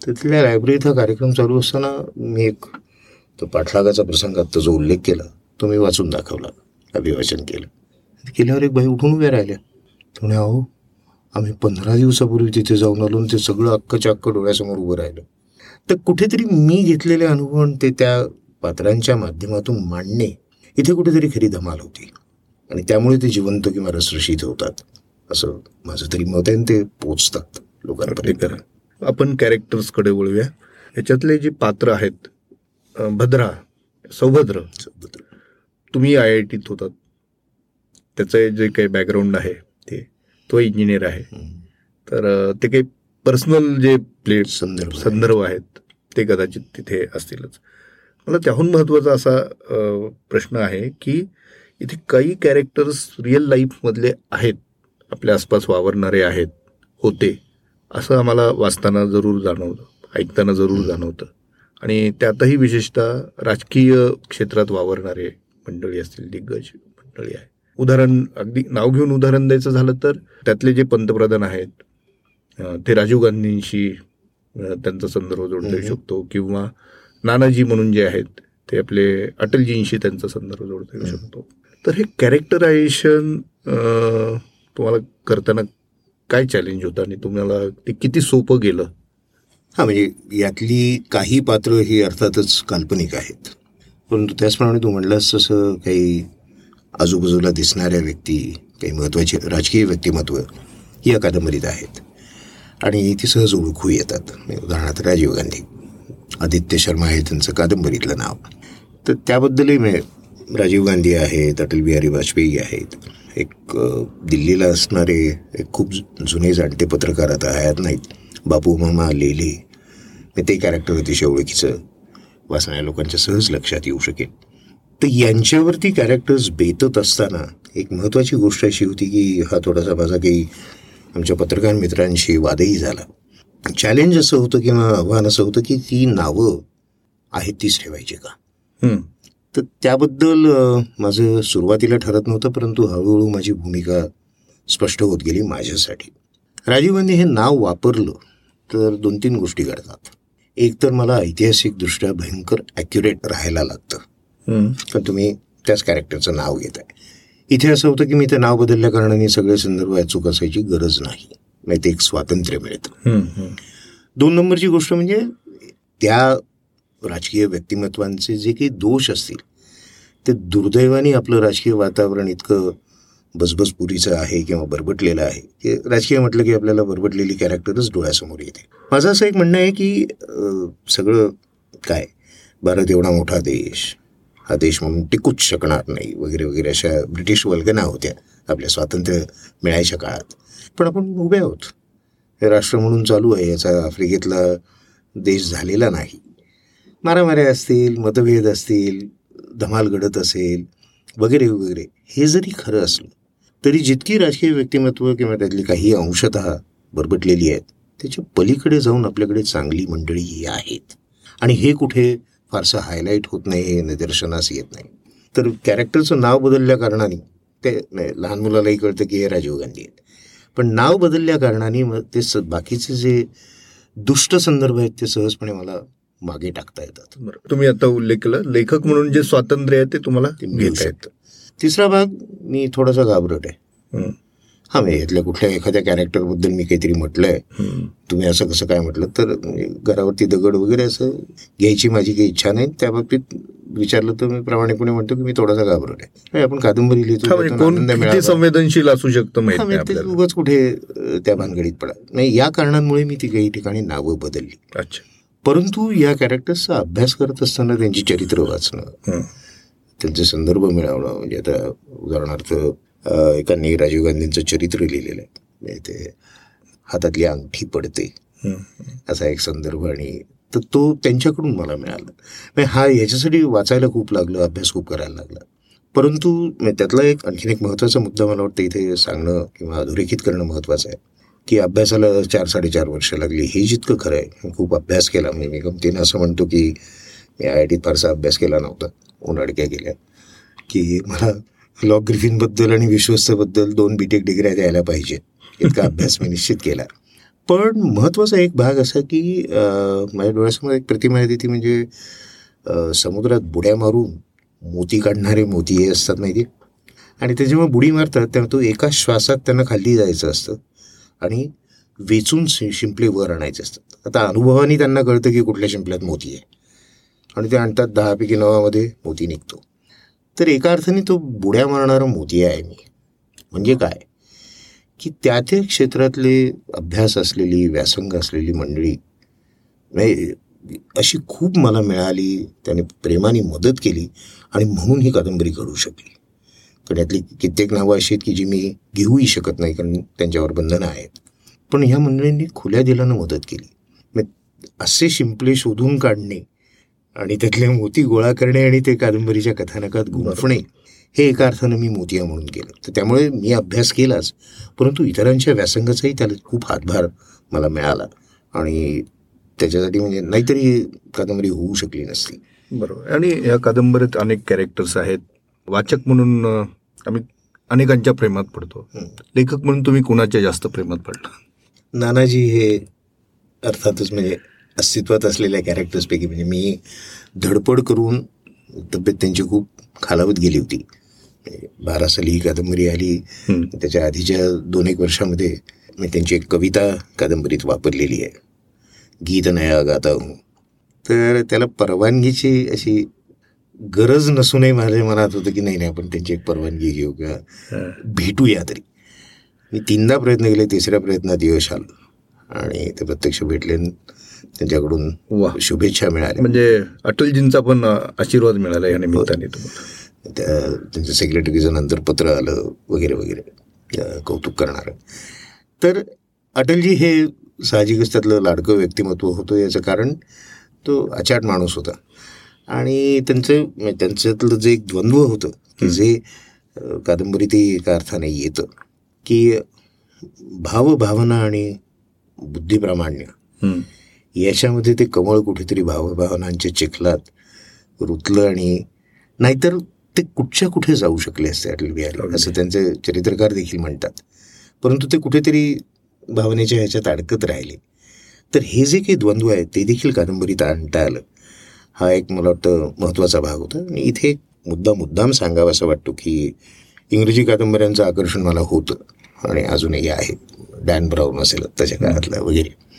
तिथल्या लायब्ररीत हा कार्यक्रम चालू असताना मी एक तो पाठलागाचा प्रसंग आत्ता जो उल्लेख केला तो मी वाचून दाखवला अभिवाचन केलं. केल्यावर एक बाई उठून उभ्या राहिल्या. म्हणे अहो आम्ही पंधरा दिवसापूर्वी तिथे जाऊन आलो ते सगळं अक्कच्या अक्क डोळ्यासमोर उभं राहिलं. तर कुठेतरी मी घेतलेले अनुभव ते त्या पात्रांच्या माध्यमातून मांडणे इथे कुठेतरी खरी धमाल होती. आणि त्यामुळे ते जिवंत किंवा रसरशीत होतात. असं माझं तरी मत आहे ते पोचतात लोकांपर्यंत. आपण कॅरेक्टर्सकडे वळूया. याच्यातले जे पात्र आहेत भद्रा सौभद्र. तुम्ही आय आय टीत होतात. त्याचं जे काही बॅकग्राऊंड आहे ते तो इंजिनियर आहे. तर ते काही पर्सनल जे प्ले संदर्भ. संदर्भ आहेत ते कदाचित तिथे असतीलच. मला त्याहून महत्त्वाचा असा प्रश्न आहे की इथे काही कॅरेक्टर्स रिअल लाईफमधले आहेत आपल्या आसपास वावरणारे आहेत होते असं आम्हाला वाचताना जरूर जाणवतं ऐकताना जरूर जाणवतं. आणि त्यातही विशेषतः राजकीय क्षेत्रात वावरणारे मंडळी असतील दिग्गज मंडळी आहे उदाहरण अगदी नाव घेऊन उदाहरण द्यायचं झालं तर त्यातले जे पंतप्रधान आहेत ते राजीव गांधींशी त्यांचा संदर्भ जोडता येऊ हम्म. शकतो किंवा नानाजी म्हणून जे आहेत ते आपले अटलजींशी त्यांचा संदर्भ जोडता येऊ शकतो. तर हे कॅरेक्टरायझेशन तुम्हाला करताना काय चॅलेंज होतं आणि तुम्हाला ते किती सोपं गेलं? हा म्हणजे यातली काही पात्र ही अर्थातच काल्पनिक आहेत. परंतु त्याचप्रमाणे तू म्हणलास तसं काही आजूबाजूला दिसणाऱ्या व्यक्ती काही महत्त्वाचे राजकीय व्यक्तिमत्व या कादंबरीत आहेत. आणि ती सहज ओळखू येतात. म्हणजे उदाहरणार्थ राजीव गांधी. आदित्य शर्मा हे त्यांचं कादंबरीतलं नाव. तर त्याबद्दलही मी राजीव गांधी आहेत अटल बिहारी वाजपेयी आहेत. एक दिल्लीला असणारे एक खूप जुने जाणते पत्रकार आता हयात नाहीत. बापू मामा लेले. मी ते कॅरेक्टर अतिशय ओळखीचं वाचणाऱ्या लोकांच्या सहज लक्षात येऊ शकेल. तर यांच्यावरती कॅरेक्टर्स बेतत असताना एक महत्त्वाची गोष्ट अशी होती की हा थोडासा माझा काही आमच्या पत्रकार मित्रांशी वादही झाला. चॅलेंज असं होतं किंवा आव्हान असं होतं की ती नावं आहेत तीच ठेवायची का? तर त्याबद्दल माझं सुरुवातीला ठरत नव्हतं परंतु हळूहळू माझी भूमिका स्पष्ट होत गेली माझ्यासाठी. राजीव गांधी हे नाव वापरलं तर दोन तीन गोष्टी घडतात. एक तर मला ऐतिहासिकदृष्ट्या भयंकर ॲक्युरेट राहायला लागतं. कारण तुम्ही त्याच कॅरेक्टरचं नाव घेत आहे इथे असं होतं की मी ते नाव बदलल्या कारणाने सगळे संदर्भ अचूक असायची गरज नाही. नाही ते एक स्वातंत्र्य मिळतं. दोन नंबरची गोष्ट म्हणजे त्या राजकीय व्यक्तिमत्वांचे जे काही दोष असतील ते दुर्दैवाने आपलं राजकीय वातावरण इतकं बसबसपुरीचं आहे किंवा बरबटलेलं आहे की राजकीय म्हटलं की आपल्याला बरबटलेली कॅरेक्टरच डोळ्यासमोर येते. माझं असं एक म्हणणं आहे की सगळं काय? भारत एवढा मोठा देश हा देश म्हणून टिकूच शकणार नाही वगैरे वगैरे अशा ब्रिटिश वल्गना होत्या आपल्या स्वातंत्र्य मिळायच्या काळात. पण आपण उभे आहोत. हे राष्ट्र म्हणून चालू आहे याचा आफ्रिकेतला देश झालेला नाही. मारामाऱ्या असतील मतभेद असतील धमाल घडत असेल वगैरे वगैरे. हे जरी खरं असलं तरी जितकी राजकीय व्यक्तिमत्व किंवा त्यातली काही अंशतः बरबटलेली आहेत त्याच्या पलीकडे जाऊन आपल्याकडे चांगली मंडळी ही आहेत. आणि हे कुठे फारसं हायलाईट होत नाही हे निदर्शनास येत नाही. तर कॅरेक्टरचं नाव बदलल्या कारणाने ते लहान मुलालाही कळतं की हे राजीव गांधी आहेत. पण नाव बदलल्या कारणाने मग ते स बाकीचे जे दुष्ट संदर्भ आहेत ते सहजपणे मला मागे टाकता येतात. बरं. तुम्ही आता उल्लेख केला लेखक म्हणून जे स्वातंत्र्य आहे ते तुम्हाला घेता येतं. तिसरा भाग मी थोडासा घाबरट आहे. हा मी यातल्या कुठल्या एखाद्या कॅरेक्टरबद्दल मी काहीतरी म्हटलंय. तुम्ही असं कसं काय म्हटलं? तर घरावरती दगड वगैरे असं घ्यायची माझी काही इच्छा नाही. त्या बाबतीत विचारलं तर मी प्रामाणिकपणे म्हणतो की मी थोडासा घाबरट आहे. आपण कादंबरी लिहितो संवेदनशील असू शकतं उगाच कुठे त्या भानगडीत पडा. नाही या कारणांमुळे मी ती काही ठिकाणी नावं बदलली. अच्छा. परंतु या कॅरेक्टर्सचा अभ्यास करत असताना त्यांची चरित्र वाचणं त्यांचे संदर्भ मिळवणं म्हणजे आता उदाहरणार्थ एकांनी राजीव गांधींचं चरित्र लिहिलेलं आहे. म्हणजे ते हातातली अंगठी पडते. असा एक संदर्भ आणि तर तो त्यांच्याकडून मला मिळाला. हा याच्यासाठी वाचायला खूप लागलं अभ्यास खूप करायला लागला. परंतु त्यातला एक आणखीन एक महत्त्वाचा मुद्दा मला वाटतं इथे सांगणं किंवा अधोरेखित करणं महत्त्वाचं आहे. की अभ्यासाला चार साडेचार वर्ष लागली हे जितकं खरं आहे खूप अभ्यास केला. म्हणजे मी गमतीनं असं म्हणतो की मी आय आय टीत फारसा अभ्यास केला नव्हता उन्हाळक्या गेल्या की मला लॉ ग्रिफिनबद्दल आणि विश्वस्तबद्दल दोन बीटेक डिग्र्या द्यायला पाहिजे. इतका [laughs] अभ्यास मी निश्चित केला. पण महत्त्वाचा एक भाग असा की माझ्या डोळ्यासमोर एक प्रतिमा येते ती म्हणजे समुद्रात बुड्या मारून मोती काढणारे मोती हे असतात माहिती आणि ते जेव्हा बुडी मारतात तेव्हा तो एका श्वासात त्यांना खाली जायचं असतं आणि वेचून शिंपले वर आणायचे असतात. आता अनुभवाने त्यांना कळतं की कुठल्या शिंपल्यात मोती आहे. आणि ते आणतात दहापैकी नवामध्ये मोती निघतो. तर एका अर्थाने तो बुड्या मारणारा मोदी आहे मी. म्हणजे काय? की त्या त्या क्षेत्रातले अभ्यास असलेली व्यासंग असलेली मंडळी अशी खूप मला मिळाली त्याने प्रेमाने मदत केली आणि म्हणून ही कादंबरी घडू शकली. कारण यातली कित्येक नावं अशी आहेत की जी मी घेऊही शकत नाही कारण त्यांच्यावर बंधनं आहेत. पण ह्या मंडळींनी खुल्या दिलानं मदत केली. असे शिंपले शोधून काढणे आणि त्यातले मोती गोळा करणे आणि ते कादंबरीच्या कथानकात गुंफणे हे एका अर्थानं मी मोतिया म्हणून केलं. तर त्यामुळे मी अभ्यास केलाच परंतु इतरांच्या व्यासंगाचाही त्याला खूप हातभार मला मिळाला. आणि त्याच्यासाठी म्हणजे नाहीतरी कादंबरी होऊ शकली नसती. बरोबर. आणि या कादंबरीत अनेक कॅरेक्टर्स आहेत. वाचक म्हणून आम्ही अनेकांच्या प्रेमात पडतो. लेखक म्हणून तुम्ही कुणाच्या जास्त प्रेमात पडला नानाजी हे अर्थातच म्हणजे अस्तित्वात असलेल्या कॅरेक्टर्सपैकी म्हणजे मी धडपड करून तब्येत त्यांची खूप खालावत गेली होती. बारा साली ही कादंबरी आली. त्याच्या आधीच्या दोन एक वर्षामध्ये मी त्यांची एक कविता कादंबरीत वापरलेली आहे. गीत नया गाता हूँ. तर त्याला परवानगीची अशी गरज नसूनही माझ्या मनात होतं की नाही नाही आपण त्यांची एक परवानगी घेऊ किंवा. भेटूया तरी. मी तीनदा प्रयत्न केले तिसऱ्या प्रयत्नात यश आलं. आणि ते प्रत्यक्ष भेटले. त्यांच्याकडून वा. शुभेच्छा मिळाल्या. म्हणजे अटलजींचा पण आशीर्वाद मिळाला या निमित्ताने तुम्हाला. त्या त्यांच्या सेक्रेटरीचं नंतर पत्र आलं वगैरे वगैरे. कौतुक करणारं. तर अटलजी हे साहजिकच त्यातलं लाडकं व्यक्तिमत्व होतं याचं कारण तो अचाट माणूस होता. आणि त्यांचं म्हणजे त्यांच्यातलं जे एक द्वंद्व होतं की जे अं, कादंबरीतही एका अर्थाने येतं की भावभावना आणि बुद्धिप्रामाण्य. याच्यामध्ये ते कमळ कुठेतरी भावभावनांच्या चिखलात रुतलं आणि नाहीतर ते कुठच्या कुठे जाऊ शकले असते अटल बिहारी. असं त्यांचे चरित्रकार देखील म्हणतात. परंतु ते कुठेतरी भावनेच्या ह्याच्यात अडकत राहिले. तर हे जे काही द्वंद्व आहे ते देखील कादंबरीत आणता आलं. हा एक मला वाटतं महत्त्वाचा भाग होता. आणि इथे एक मुद्दा मुद्दाम सांगावा असं वाटतो की इंग्रजी कादंबऱ्यांचं आकर्षण मला होतं. आणि अजूनही आहे. डॅन ब्राऊन असेल त्याच्या काळातला वगैरे.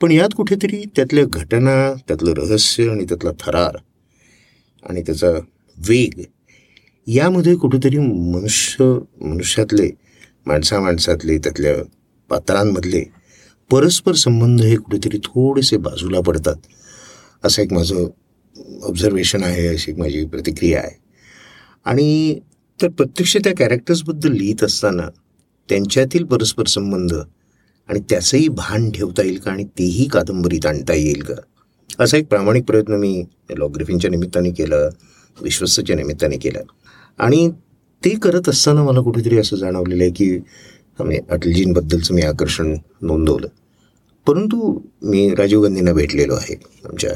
पण यात कुठेतरी त्यातल्या घटना त्यातलं रहस्य आणि त्यातला थरार आणि त्याचा वेग यामध्ये कुठेतरी मनुष्य मनुष्यातले माणसा माणसातले त्यातल्या पात्रांमधले परस्पर संबंध हे कुठेतरी थोडेसे बाजूला पडतात. असं एक माझं ऑब्झर्वेशन आहे अशी एक माझी प्रतिक्रिया आहे. आणि तर प्रत्यक्ष त्या कॅरेक्टर्सबद्दल लिहित असताना त्यांच्यातील परस्पर संबंध आणि त्याचंही भान ठेवता येईल का आणि तेही कादंबरीत आणता येईल का? असा एक प्रामाणिक प्रयत्न मी लॉग्रिफिनच्या निमित्ताने केला विश्वस्तच्या निमित्ताने केला. आणि ते करत असताना मला कुठेतरी असं जाणवलेलं आहे की म्हणजे अटलजींबद्दलचं मी आकर्षण नोंदवलं. परंतु मी राजीव गांधींना भेटलेलो आहे आमच्या.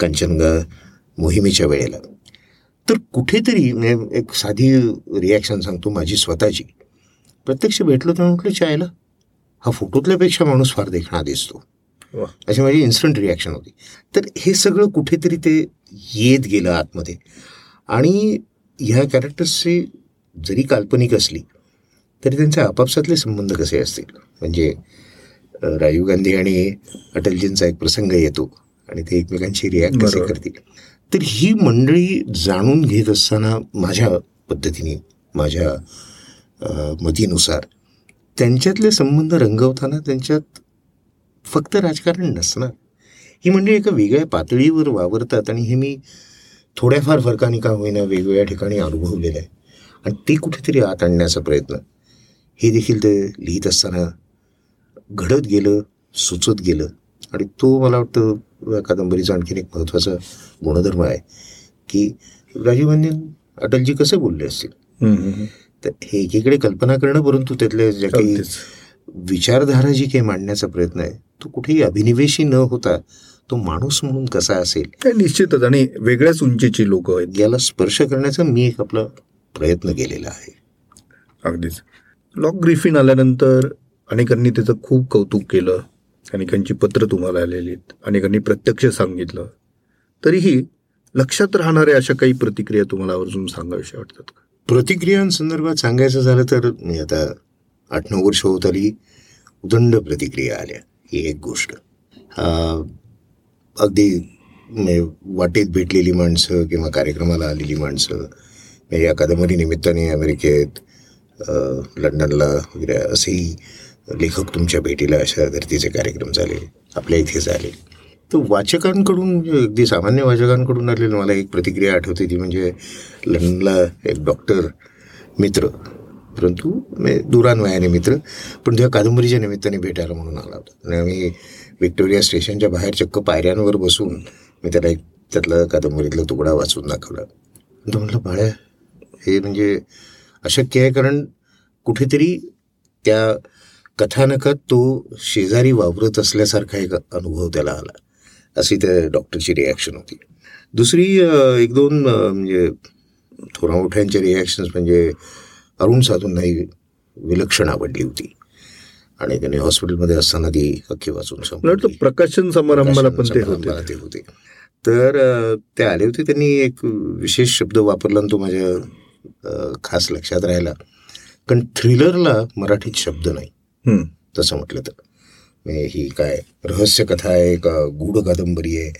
कंचनगा मोहिमेच्या वेळेला. तर कुठेतरी म्हणजे एक साधी रिॲक्शन सांगतो माझी स्वतःची. प्रत्यक्ष भेटलो तेव्हा म्हटलं चायला हा फोटोतल्यापेक्षा माणूस फार देखणा दिसतो. अशी माझी इन्स्टंट रिॲक्शन होती. तर हे सगळं कुठेतरी ते येत गेलं आतमध्ये. आणि ह्या कॅरेक्टर्सचे जरी काल्पनिक असली तरी त्यांचे आपापसातले संबंध कसे असतील? म्हणजे राजीव गांधी आणि अटलजींचा एक प्रसंग येतो आणि ते एकमेकांशी रिॲक्ट कसे. करतील? तर ही मंडळी जाणून घेत असताना माझ्या पद्धतीने माझ्या मतीनुसार त्यांच्यातले संबंध रंगवताना त्यांच्यात फक्त राजकारण नसणार. ही मंडळी एका वेगळ्या पातळीवर वावरतात आणि हे मी थोड्याफार फरकाने का होईना वेगवेगळ्या ठिकाणी अनुभवलेलं आहे. आणि ते कुठेतरी आत आणण्याचा प्रयत्न. हे देखील ते लिहित असताना घडत गेलं सुचत गेलं. आणि तो मला वाटतं या कादंबरीचा आणखीन एक महत्त्वाचा गुणधर्म आहे की राजीव गांधी अटलजी कसे बोलले असतील? हे एकीकडे कल्पना करणं परंतु त्यातल्या ज्या काही. विचारधारा जी काही मांडण्याचा प्रयत्न आहे तो कुठेही अभिनिवेशी न होता तो माणूस म्हणून कसा असेल? निश्चितच. आणि वेगळ्याच उंचीची लोक आहेत. याला स्पर्श करण्याचा मी एक आपला प्रयत्न केलेला आहे. अगदीच. लॉक ग्रिफिन आल्यानंतर अनेकांनी त्याचं खूप कौतुक केलं. अनेकांची पत्र तुम्हाला आलेली आहेत. अनेकांनी प्रत्यक्ष सांगितलं. तरीही लक्षात राहणाऱ्या अशा काही प्रतिक्रिया तुम्हाला आवर्जून सांगाव्याशा वाटतात का? प्रतिक्रियांसंदर्भात सांगायचं झालं तर मी आता आठ नऊ वर्ष होत आली उदंड प्रतिक्रिया आल्या. ही एक गोष्ट. अगदी म्हणजे वाटेत भेटलेली माणसं किंवा कार्यक्रमाला आलेली माणसं या कादंबरी निमित्ताने अमेरिकेत लंडनला वगैरे असेही लेखक तुमच्या भेटीला अशा धर्तीचे कार्यक्रम झाले आपल्या इथे झाले. तर वाचकांकडून अगदी सामान्य वाचकांकडून आलेलं मला एक प्रतिक्रिया आठवते ती म्हणजे लंडनला एक डॉक्टर मित्र परंतु दुरान्वयाने मित्र पण त्या कादंबरीच्या निमित्ताने भेटायला म्हणून आला होता. आणि आम्ही विक्टोरिया स्टेशनच्या बाहेर चक्क पायऱ्यांवर बसून मी त्याला एक त्यातला कादंबरीतला तुकडा वाचून दाखवला. तो म्हटलं बाळ्या हे म्हणजे अशक्य आहे कारण कुठेतरी त्या कथानकात तो शेजारी वावरत असल्यासारखा एक अनुभव त्याला आला. अशी त्या डॉक्टरची रिॲक्शन होती. दुसरी एक दोन म्हणजे थोडा मोठ्यांच्या रिॲक्शन्स म्हणजे अरुण साधूंनाही विलक्षण आवडली होती. आणि त्याने हॉस्पिटलमध्ये असताना ती अख्खी वाचून प्रकाशन समारंभाला पण ते होते. तर ते आले होते त्यांनी एक विशेष शब्द वापरला आणि तो माझ्या खास लक्षात राहिला. कारण थ्रिलरला मराठीत शब्द नाही. तसं म्हटलं तर. ही काय रहस्य कथा आहे का गूढ कादंबरी आहे.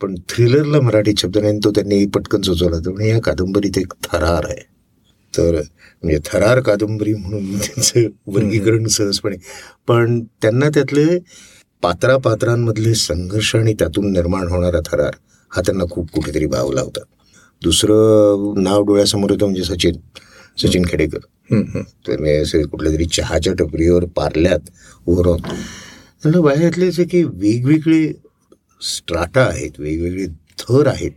पण थ्रिलरला मराठीत शब्द नाही तो त्यांनी पटकन सुचवला तर या कादंबरीत एक थरार आहे. तर म्हणजे थरार कादंबरी म्हणून [laughs] त्यांचं वर्गीकरण सहजपणे. पण त्यांना त्यातले पात्रापात्रांमधले संघर्ष आणि त्यातून निर्माण होणारा थरार हा त्यांना खूप कुठेतरी भावला होता दुसरं नाव डोळ्यासमोर होतं म्हणजे सचिन सचिन खेडेकर. तर मी असे कुठल्या तरी चहाच्या टपरीवर पारल्यात उभं राहून. त्यांना बाहेरलेच आहे की वेगवेगळे स्ट्राटा आहेत वेगवेगळे थर आहेत.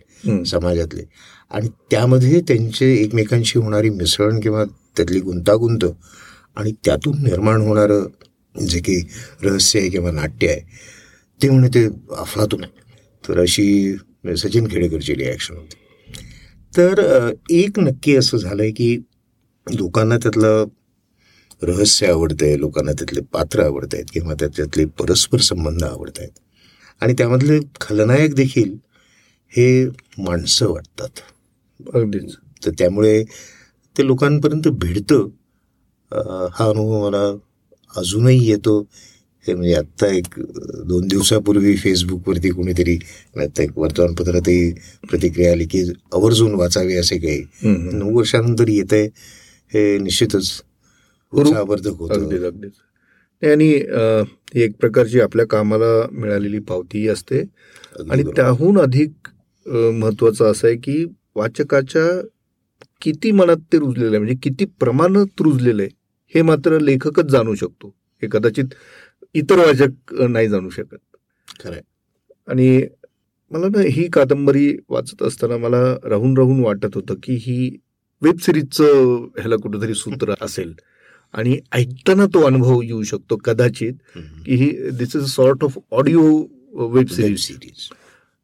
समाजातले आणि त्यामध्ये त्यांचे एकमेकांशी होणारी मिसळण किंवा त्यातली गुंतागुंत आणि त्यातून निर्माण होणारं जे काही रहस्य आहे किंवा नाट्य आहे ते म्हणे ते अफलातून आहे तर अशी सचिन खेडेकरची रिॲक्शन होती तर एक नक्की असं झालंय की लोकांना त्यातलं रहस्य आवडतंय लोकांना त्यातले पात्र आवडत आहेत किंवा त्याच्यातले परस्पर संबंध आवडत आहेत. आणि त्यामधले खलनायक देखील हे माणसं वाटतात. अगदीच. तर त्यामुळे ते लोकांपर्यंत भिडतं. हा अनुभव मला अजूनही येतो. हे म्हणजे आत्ता एक दोन दिवसापूर्वी फेसबुकवरती कोणीतरी आत्ता एक वर्तमानपत्रातही प्रतिक्रिया आली की आवर्जून वाचावे असे काही. नऊ वर्षानंतर येत आहे हे निश्चितच उत्साहवर्धक अगदीच होतं. अगदीच नाही, आणि ही एक प्रकारची आपल्या कामाला मिळालेली पावती असते. आणि. त्याहून अधिक महत्वाचं असं आहे की वाचकाच्या किती मनात ते रुजलेलं आहे म्हणजे किती प्रमाणात रुजलेलं आहे हे मात्र लेखकच जाणू शकतो. हे कदाचित इतर वाचक नाही जाणू शकत. खरंय. आणि मला ना ही कादंबरी वाचत असताना मला राहून राहून वाटत होतं की ही वेब सिरीजचं ह्याला कुठंतरी सूत्र [laughs] असेल. आणि ऐकताना तो अनुभव येऊ शकतो कदाचित. की ही this is a sort of audio web series series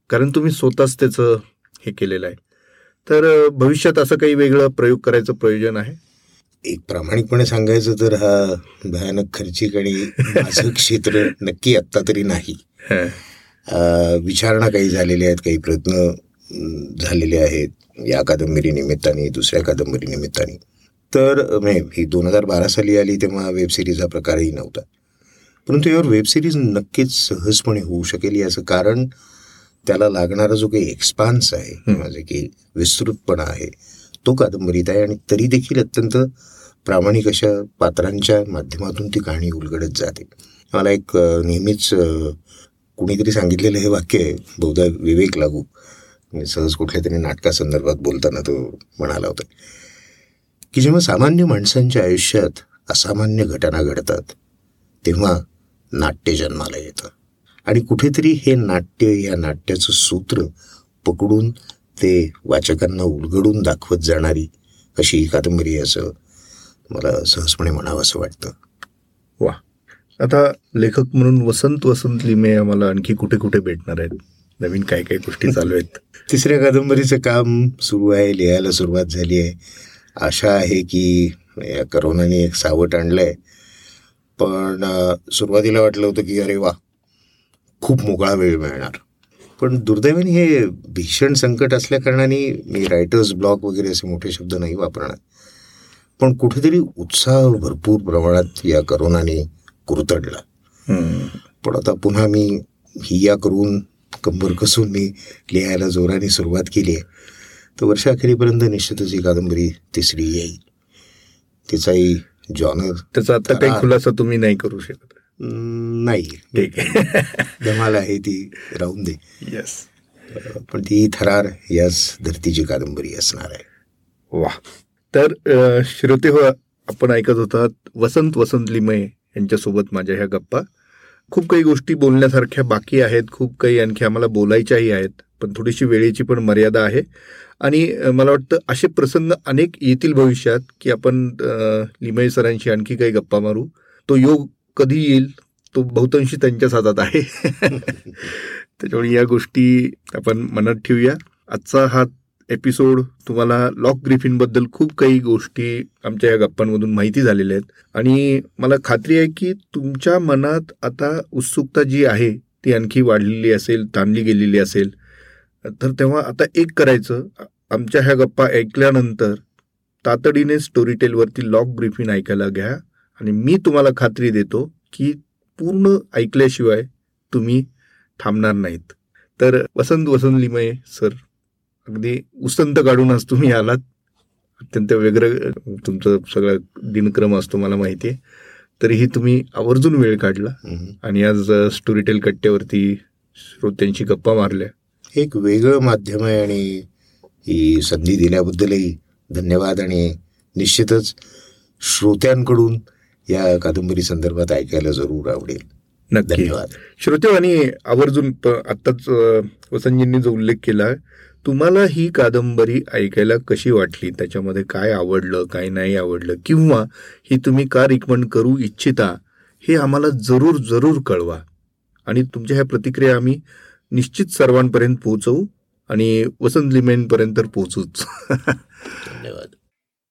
कारण तुम्ही स्वतःच त्याचं हे केलेलं आहे. तर अ, भविष्यात असं काही वेगळं प्रयोग करायचं प्रयोजन आहे? एक प्रामाणिकपणे सांगायचं तर हा भयानक खर्चिक आणि माझं [laughs] क्षेत्र नक्की आत्ता तरी नाही. विचारणा काही झालेल्या आहेत काही प्रयत्न झालेले आहेत. या कादंबरी निमित्ताने दुसऱ्या कादंबरी निमित्ताने. तर म्हणजे ही दोन हजार बारा साली आली तेव्हा वेब सिरीज हा प्रकारही नव्हता. परंतु यावर वेब सिरीज नक्कीच सहजपणे होऊ शकेल याचं कारण त्याला लागणारा जो काही एक्सपान्स आहे किंवा जे काही विस्तृतपणा आहे तो कादंबरीत आहे आणि तरी देखील अत्यंत प्रामाणिक अशा पात्रांच्या माध्यमातून ती कहाणी उलगडत जाते. मला एक नेहमीच कुणीतरी सांगितलेलं हे वाक्य आहे बहुधा विवेक लागू. म्हणजे सहज कुठल्या तरी नाटकासंदर्भात बोलताना तो म्हणाला होता. की जेव्हा सामान्य माणसांच्या आयुष्यात असामान्य घटना घडतात तेव्हा नाट्य जन्माला येतं. आणि कुठेतरी हे नाट्य या नाट्याचं सूत्र पकडून ते वाचकांना उलगडून दाखवत जाणारी अशी ही कादंबरी असं मला सहजपणे म्हणावं असं वाटतं. वा. आता लेखक म्हणून वसंत वसंत लिमे आम्हाला आणखी कुठे कुठे भेटणार आहेत? नवीन काय काय गोष्टी चालू आहेत? [laughs] तिसऱ्या कादंबरीचं काम सुरू आहे लिहायला सुरुवात झाली आहे. आशा आहे की या करोनाने एक सावट आणलंय. पण अं, सुरुवातीला वाटलं होतं की अरे वा खूप मोकळा वेळ मिळणार. पण दुर्दैवाने हे भीषण संकट असल्या कारणाने मी रायटर्स ब्लॉक वगैरे असे मोठे शब्द नाही वापरणार. पण कुठेतरी उत्साह भरपूर प्रमाणात या करोनाने कुरतडला. हम्म. पण आता पुन्हा मी हिया करून कंबर कसून मी लिहायला जोराने सुरुवात केली आहे तर वर्षाखेरीपर्यंत निश्चितच ही कादंबरी तिसरी येईल. तिचाही जॉनर त्याचा आता काही खुलासा तुम्ही नाही करू शकत. नाही. ठीक आहे. [laughs] धमाल आहे ती राहून दे. येस पण ती थरार याच धर्तीची कादंबरी असणार आहे. वा तर श्रोते हो आपण ऐकत होतात वसंत वसंत लिमये यांच्यासोबत माझ्या ह्या गप्पा. खूप काही गोष्टी बोलण्यासारख्या बाकी आहेत. खूप काही आणखी आम्हाला बोलायच्याही आहेत. पण थोडीशी वेळेची पण मर्यादा आहे. आणि मला वाटतं असे प्रसंग अनेक येतील भविष्यात की आपण लिमये सरांशी आणखी काही गप्पा मारू. तो योग कधी येईल? तो बहुतांशी त्यांच्याच हातात आहे. [laughs] त्याच्यामुळे या गोष्टी आपण मनात ठेवूया. आजचा हा एपिसोड तुम्हाला लॉक ग्रिफिनबद्दल खूप काही गोष्टी आमच्या या गप्पांमधून माहिती झालेल्या आहेत. आणि मला खात्री आहे की तुमच्या मनात आता उत्सुकता जी आहे ती आणखी वाढलेली असेल ताणली गेलेली असेल. तर तेव्हा आता एक करायचं आमच्या ह्या गप्पा ऐकल्यानंतर तातडीने स्टोरी टेलवरती लॉग ब्रीफिंग ऐकायला घ्या आणि मी तुम्हाला खात्री देतो की पूर्ण ऐकल्याशिवाय तुम्ही थांबणार नाहीत. तर वसंत वसंत लिमये सर अगदी उसंत काढूनच तुम्ही आलात. अत्यंत वेगळं तुमचं सगळं दिनक्रम असतो मला माहिती आहे. तरीही तुम्ही आवर्जून वेळ काढला. आणि आज स्टोरी टेल कट्ट्यावरती श्रोत्यांशी गप्पा मारल्या. एक वेगळं माध्यम आहे आणि ही संधी दिल्याबद्दलही धन्यवाद आणि निश्चितच श्रोत्यांकडून या कादंबरी संदर्भात ऐकायला जरूर आवडेल. धन्यवाद. श्रोते आणि आवर्जून आत्ताच अ, वसंतजींनी जो उल्लेख केला तुम्हाला ही कादंबरी ऐकायला कशी वाटली? त्याच्यामध्ये काय आवडलं काय नाही आवडलं? किंवा ही तुम्ही का रिकमेंड करू इच्छिता हे आम्हाला जरूर जरूर कळवा. आणि तुमच्या ह्या प्रतिक्रिया आम्ही निश्चित सर्वांपर्यंत पोहोचवू आणि वसंत लिमेनपर्यंत तर पोहोचूच. धन्यवाद.